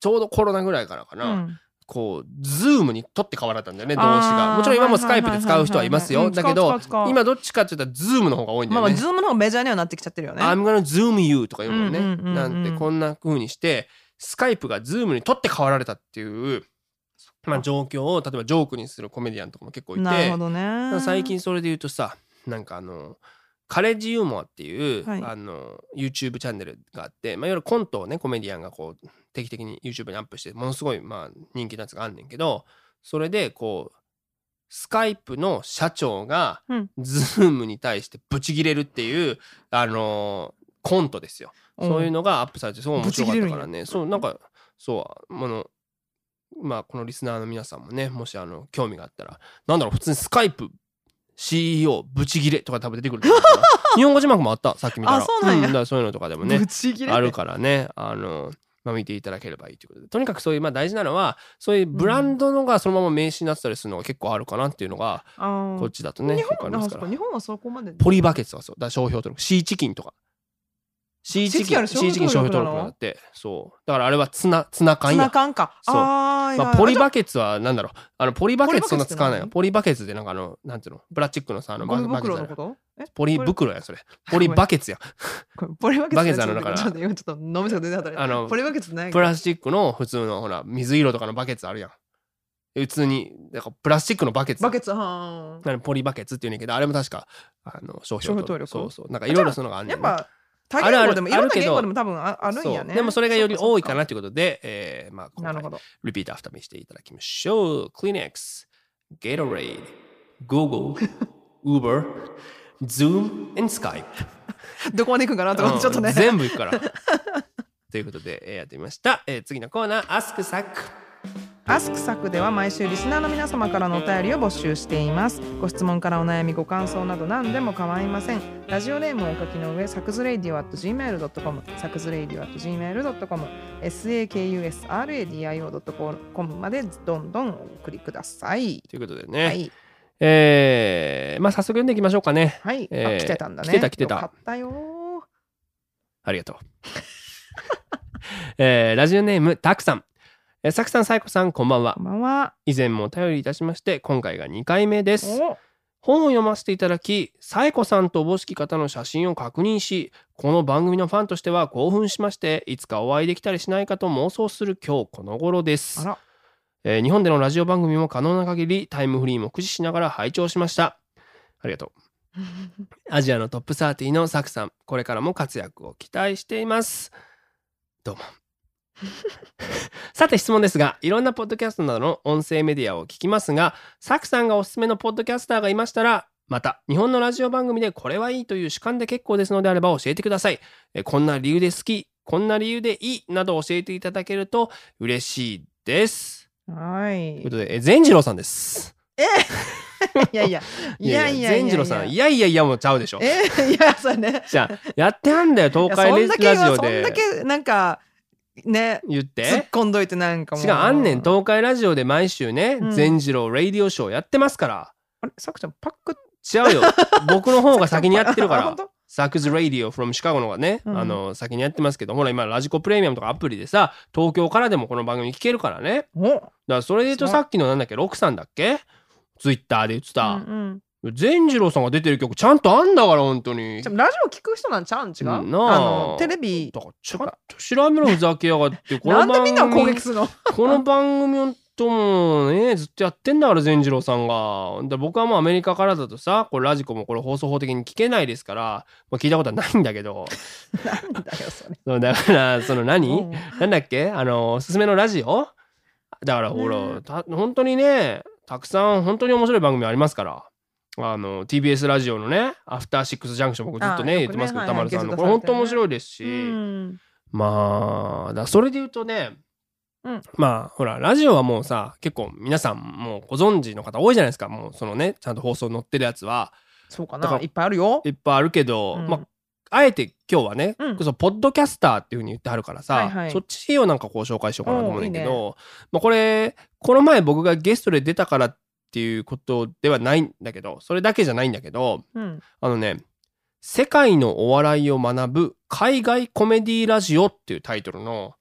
ちょうどコロナぐらいからかな、うんこうズームに取って変わられたんだよね動詞が。もちろん今もスカイプで使う人はいますよ。だけど今どっちかって言ったらズームの方が多いんだまあまあよね、ズームの方がメジャーにはなってきちゃってるよね。I'm gonna zoom you とか言うもんね、なんてこんな風にしてスカイプがズームに取って変わられたっていう、まあ、状況を例えばジョークにするコメディアンとかも結構いてなるほどね。最近それで言うとさなんかあのカレッジユーモアっていう、はい。あの YouTube チャンネルがあって、まあ、いわゆるコントをねコメディアンがこう定期的に YouTube にアップしてものすごいまあ人気のやつがあんねんけどそれでこうスカイプの社長がうん。ズームに対してブチギレるっていう、あのコントですよ。そういうのがアップされてすごい面白かったからね。そうなんかそうあのまあこのリスナーの皆さんもねもしあの興味があったらなんだろう普通にスカイプ CEO ブチギレとか多分出てくる [laughs] 日本語字幕もあったさっき見たら。あそうなんや。だからそういうのとかでもねあるからね。あの、まあ、見ていただければいいということで。とにかくそういうまあ大事なのはそういうブランドのがそのまま名詞になってたりするのが結構あるかなっていうのがあー。こっちだとね日本りますから。あそうか。日本はそこまで。ポリバケツはそう。だ商標登録。シーチキンとか。シーチキンシシーチキン商標登録なんだって。そう。だからあれはツナツナ缶や。ツナ缶か。そう。まあ、ポリババケツはなんだろう。あのポリバケツそんな使わないよ。ポポリバケツでなんかあのなんていうの？プラスチックのさあのババケツのこと？えポリ袋やそれ。ポリバケツや [laughs] ポリバケツバケツあるのだからちょっと今ちょっと脳みそが出てはったねあのポリバケツないプラスチックの普通のほら水色とかのバケツあるやん。普通になんかプラスチックのバケツ。バケツはなんかポリバケツっていうねんけどあれも確かあの商標登録そうそう。なんかいろいろそのがあんねんな。やっぱ多言語でもいろんな言語でも多分ああるんやね。でもそれがより多いかなっということで、えー、まあなるほど。リピートアフター見していただきましょう。Kleenex Gatorade Google [laughs] Uber Zoom and Skype. [laughs] どこまで行くんかなと思ってちょっとね。うん全部いくから。ということで、えーやってみました、えー次のコーナー Ask Sack アスクサクでは毎週リスナーの皆様からのお便りを募集しています。ご質問からお悩みご感想など何でも構いません。ラジオネームをお書きの上サクズレイディオ at gmail.com サクズレイディオ at gmail.com sakusradio.com までどんどんお送りください。ということでね、はいえーまあ早速読んでいきましょうかねはい、えーあ来てたんだね来てた来てたよかったよありがとう。[laughs] えーラジオネームたくさん。えー、さくさん、さいこさん、こんばんはこん。ばんは以前もお便りいたしまして、今回が2回目です。お本を読ませていただき、さいこさんとおぼしき方の写真を確認し、この番組のファンとしては興奮しまして、いつかお会いできたりしないかと妄想する今日この頃ですあ。らえー日本でのラジオ番組も可能な限りタイムフリーも駆使しながら拝聴しました。ありがとう。[laughs] アジアのトップ30のサクさん、これからも活躍を期待しています。どうも。[laughs] さて質問ですが、いろんなポッドキャストなどの音声メディアを聞きますが、サクさんがおすすめのポッドキャスターがいましたら、また、日本のラジオ番組でこれはいいという主観で結構ですのであれば教えてください。えこんな理由で好き、こんな理由でいいなど教えていただけると嬉しいです。はいということで、え善次郎さんです。いやいやいやいやいや善次郎さん、いやいやいやもうちゃうでしょ。え？[laughs] いやそうねじゃあ、やってはんだよ、東海レそんだけラジオはそんだで。けなんかね突っ言って。込んどいてなんかもう違う、あんねん、東海ラジオで毎週ねう、ん善次郎レイディオショーやってますから。あれさくちゃんパック違うよ。僕の方が先にやってるから [laughs] サクズ・ラディオ from シカゴの方がね、うん。あの先にやってますけどほら今ラジコプレミアムとかアプリでさ東京からでもこの番組聞けるからね。だかおらそれで言うとさっきのなんだっけロクさんだっけ？ツイッターで言ってうたんうん。善次郎さんが出てる曲ちゃんとあんだから本当に。ラジオ聞く人なんちゃうん？違う、うんなあ。あのテレビだからちゃんと調べろふざけやがって。[laughs] こなんでの番みんなを攻組撃するの？この番組ともねずっとやってんだから善次郎さんが。で僕はもうアメリカからだとさこれラジコもこれ放送法的に聞けないですから、まあ、聞いたことはないんだけど。なんだよそれ。そうだからその何、うん。なんだっけ？あのおすすめのラジオ？だからほら、ねた本当にねたくさん本当に面白い番組ありますから。あの TBS ラジオのね「アフターシックスジャンクション」僕ずっとねあ言ってますけど、よくね。田丸さんの。こはいはいれ本当面白いですし、うん。まあだそれで言うとね、うん。まあほらラジオはもうさ結構皆さんもうご存知の方多いじゃないですか。もうそのねちゃんと放送載ってるやつは。そうかな。いっぱいあるよ。いっぱいあるけど、うん。まああえて今日はね、うん。そのポッドキャスターっていうふうに言ってはるからさ、はいはい。そっちをなんかこう紹介しようかなと思うんだけどおーいまあ、これこの前僕がゲストで出たからっていうことではないんだけどそれだけじゃないんだけどうん。あのね「世界のお笑いを学ぶ海外コメディラジオ」っていうタイトルの、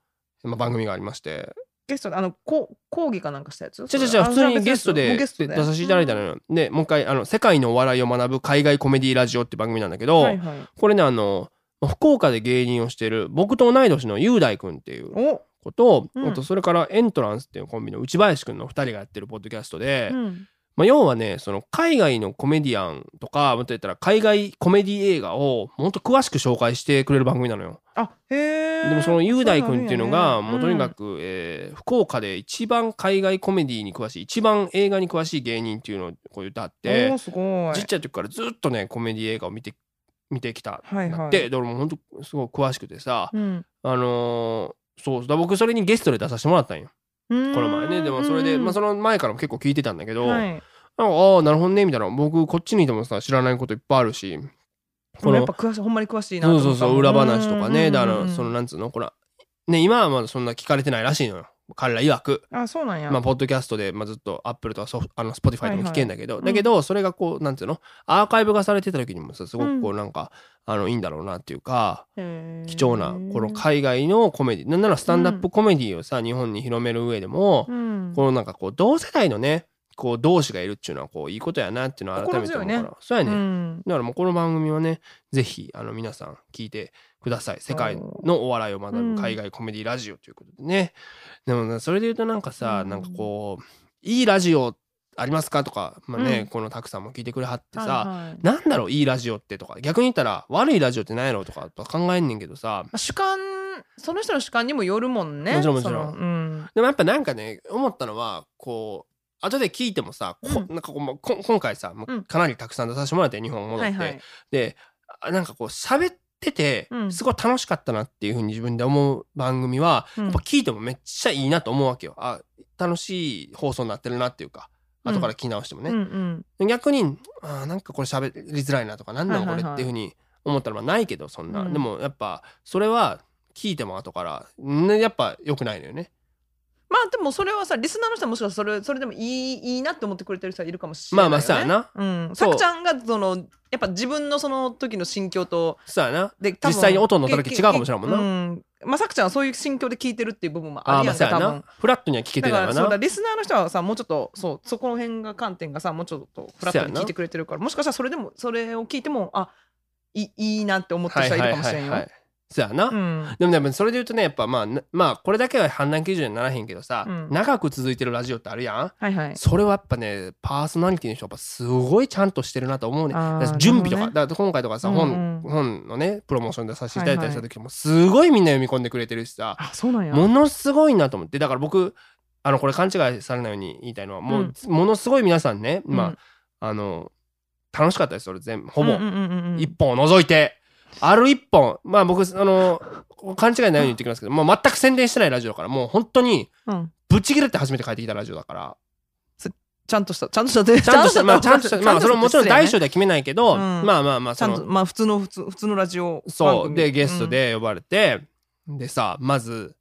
まあ、番組がありまして。ゲストであのこ講義かなんかしたやつ？違う違う普通にゲストでゲストで。出させていただいたのよ。でもう一回あの「世界のお笑いを学ぶ海外コメディラジオ」って番組なんだけど、はいはい。これねあのまあ福岡で芸人をしてる僕と同い年の雄大君っていうお。子と、うん。あとそれからエントランスっていうコンビの内林君の2人がやってるポッドキャストで、うんまあ、要はねその海外のコメディアンとかもっと言ったら海外コメディ映画をもっと詳しく紹介してくれる番組なのよ。あへえでもその雄大君っていうのがもうとにかくく、えー福岡で一番海外コメディに詳しい一番映画に詳しい芸人っていうのをこう言ってあっておーすごい。ちっちゃい時からずっとねコメディ映画を見て見てきたはいはい。で、で俺も本当すごい詳しくてさ、うん。あのーそうだ僕それにゲストで出させてもらったんよ。ここの前ね。でもそれで、まあ、そのの前からも結構聞いてたんだけど、はいなんかああなるほどねみたいな。僕こっちにいてもさ知らないこといっぱいあるし。このやっぱ詳しいほんまに詳しいなそうそうそう裏話とかね。だからうん。そのなんつうのこれね今はまだそんな聞かれてないらしいのよ。彼ら曰く。あそうなんや。まあ、ポッドキャストで、まあ、ずっとアップルとかソフあの Spotify でも聞けんだけど、はいはいだけどそれがこうなんていうの？アーカイブがされてた時にもさすごくこううなんか、あのいいんだろうなっていうか貴重なこの海外のコメディ。なんならスタンダップコメディをさ、日本に広める上でも、うん。このなんかこう同世代のねこう同志がいるっていうのはこういいことやなっていうのは改めて思うから、ね。そうやね、うん。だからもうこの番組はねぜひあの皆さん聞いてください。世界のお笑いを学ぶ海外コメディラジオということでね、でもねそれで言うとなんかさ、うん。なんかこういいラジオありますかとか、まあね、うん。このたくさんも聞いてくれはってさ、はいはい。なんだろういいラジオってとか逆に言ったら悪いラジオって何やろうとか考えんねんけどさ。まあ主観その人の主観にもよるもんねもちろんもちろん。うん。でもやっぱなんかね思ったのはこう後で聞いてもさ、こうん。なんかこうまこ今回さ、うん。かなりたくさん出させてもらって日本戻って、はいはい。であなんかこう喋っててうん。すごい楽しかったなっていうふうに自分で思う番組は、うん。やっぱ聞いてもめっちゃいいなと思うわけよ。あ楽しい放送になってるなっていうか。うん。後から聞き直してもね、うんうん。逆にあーなんかこれ喋りづらいなとかなんなのこれっていうふうに思ったのはないけどそんな、うん。でもやっぱそれは聞いても後から、ね、やっぱ良くないのよね。まあでもそれはさリスナーの人はもしかしたらそれそれでもいいいいなって思ってくれてる人はいるかもしれないよ、ね、まあまあそうやな。うん。そう。さくちゃんがそのやっぱ自分のその時の心境とそうやな。で実際に音の届き違うかもしれんもんな。うん。まあさくちゃんはそういう心境で聞いてるっていう部分もああーまあそうやるやんか多分。なフラットには聞けてだからそうたよなだリスナーの人はさもうちょっとそうそこの辺が観点がさもうちょっとフラットに聞いてくれてるからもしかしたらそれでもそれを聞いてもあいいいいなって思ってる人はいるかもしれんよ。いそうやな、うん。でもでもそれで言うとねやっぱまあなまあこれだけは判断基準にならへんけどさ、うん。長く続いてるラジオってあるやん。はいはい。それはやっぱねパーソナリティの人はやっぱすごいちゃんとしてるなと思うね。準備とか、なるほだから今回とかさ、うんうん。本本のねプロモーションでさせていただいたりした時もすごいみんな読み込んでくれてるしさ。あそうなんや。ものすごいなと思って。だから僕あのこれ勘違いされないように言いたいのはもう、ものすごい皆さんね、まああの楽しかったですそれ全部。ほぼ、うんうんうんうん。一本を除いてある一本。まあ僕あの勘違いないように言ってきますけどもう全く宣伝してないラジオだからもう本当にうん。ぶち切れて初めて帰ってきたラジオだから。ちゃんとしたちゃんとしたち [laughs] ちゃんとしたまあちゃんとしたまあそれももちろん大小ででは決めないけど、うん。まあまあまあちゃんとまあ普通の普通普通のラジオそう。でゲストで呼ばれて、でさまず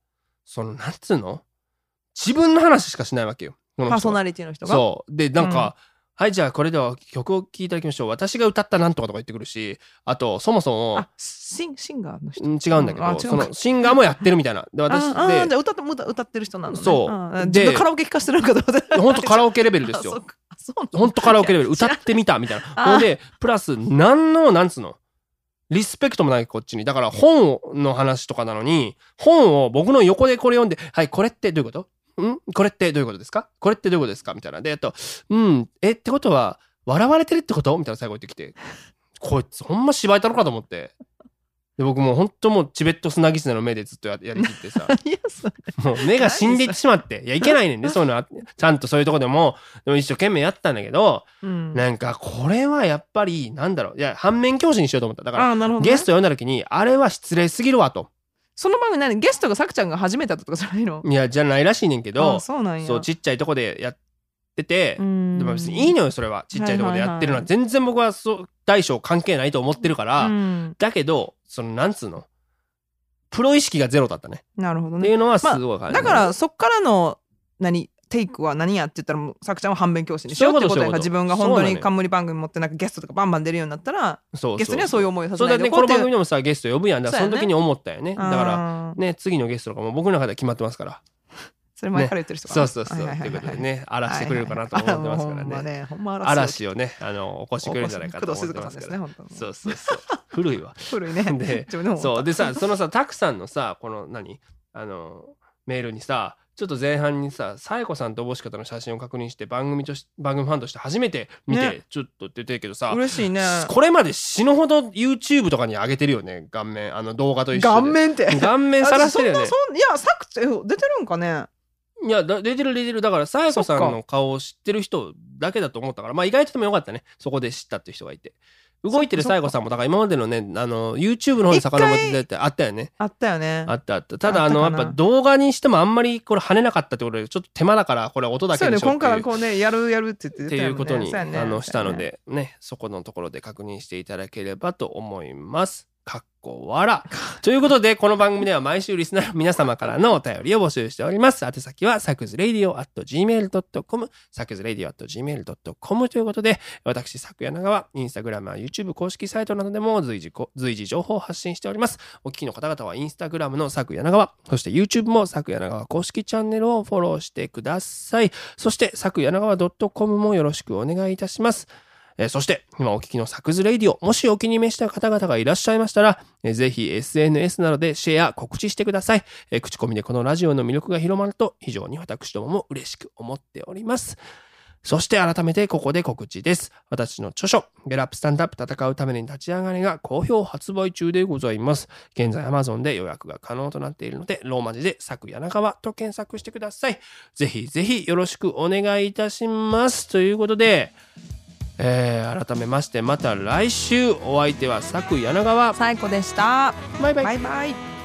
そのなんつうの？自分の話しかしないわけよ。パーソナリティの人が？そう。でなんか、はいじゃあこれでは曲を聴いていただきましょう。私が歌ったなんとかとか言ってくるしあとそもそもあシンシンガーの人。うん違うんだけど、そのシンガーもやってるみたいな。で私でじゃあ歌って歌歌ってる人なのね。そう。んでカラオケ聞かせてるのかと思って本当カラオケレベルですよ。本当カラオケレベル。歌ってみたみたいな。あほんでプラス何のなんつうの？リスペクトもないこっちに。だから本の話とかなのに本を僕の横でこれ読んで「はいこれってどういうこと？ん？これってどういうことですか？これってどういうことですか?」みたいな。であと「うん。えってことは笑われてるってこと?」みたいな最後言ってきて。こいつほんま芝居たのかと思って。で僕もう本当もうチベット砂狐の目でずっとややりきってさ。[laughs] もう目が死んでいってしまって。いやいけないねんねそういうのは。ちゃんとそういうとこでも。でも一生懸命やったんだけど。うん。なんかこれはやっぱりなんだろう。いや反面教師にしようと思った。だからね。ゲスト呼んだ時にあれは失礼すぎるわとその番組何ゲストがさくちゃんが初めてだったとかじゃないの？いやじゃないらしいねんけどあそうなんや。そうちっちゃいとこでやっててででも別にいいのよそれは。ちっちゃいとこでやってるのは全然僕はそう大小関係ないと思ってるから、うん。だけどそのなんつうの？プロ意識がゼロだったね。なるほどね。っていうのはすごい感じだからそっからの何？テイクは何やって言ったらもうさくちゃんは反面教師にしようってことやから自分が本当に冠番組持ってなんかゲストとかバンバン出るようになったらそうゲストにはそういう思いをさせそうだねないでおこうってこの番組でもさゲスト呼ぶやん。だからその時に思ったよね。だかららね次のゲストとかも僕の中では決まってますから。それ前から言ってる人かな。そうそうそう。ということでね、荒らしてくれるかなと思ってますからはいはいはい。ほんま嵐嵐をね、あの、起こしてくれるんじゃないかと思ってますから。そうそうそう。古いわ。古いね。でそう。でさ、そのさ、たくさんのさ、この何？あの、メールにさ、ちょっと前半にさ、さえこさんとおぼし方の写真を確認して、番組とし、番組ファンとして初めて見て、ね。ちょっとってるけどさ、嬉しいね。これまで死ぬほど YouTube とかに上げてるよね、顔面。あの動画と一緒で。顔面って。顔面さらしてるよね。あ。そんなそんいやさくちゃん出てるんかね？いやだ出てる出てる。だからさやこさんの顔を知ってる人だけだと思ったからまあ意外とでもよかったね。そこで知ったっていう人がいて動いてるさやこさんもだから今までのねあの YouTube の方に遡っててあったよね。あったよね。あったあった。ただあのやあっぱ動画にしてもあんまりこれ跳ねなかったってことでちょっと手間だからこれ音だけそうよねにしようっていう今回はこうねやるやるって言ってっていうことに、ね。あのしたのでねそこのところで確認していただければと思います。かっこわら。ということで、この番組では毎週リスナーの皆様からのお便りを募集しております。宛先は、サクズレイディオ at gmail.com、サクズレイディオ at gmail.com ということで、私、サクヤナガは、インスタグラムや YouTube 公式サイトなどでも随時、随時情報を発信しております。お聞きの方々は、インスタグラムのサクヤナガワ、そして YouTube もサクヤナガワ公式チャンネルをフォローしてください。そして、サクヤナガワ .com もよろしくお願いいたします。えーそして、今お聞きのサクズレイディオ、もしお気に召した方々がいらっしゃいましたら、えーぜひ SNS などでシェア、告知してください。えー口コミでこのラジオの魅力が広まると、非常に私どもも嬉しく思っております。そして改めてここで告知です。私の著書、ゲラップスタンドアップ戦うために立ち上がれが好評発売中でございます。現在 Amazon で予約が可能となっているので、ローマ字で作柳川と検索してください。ぜひぜひよろしくお願いいたします。ということで、えー改めましてまた来週お相手は作柳川。最高でしたバイバイ。バイバイ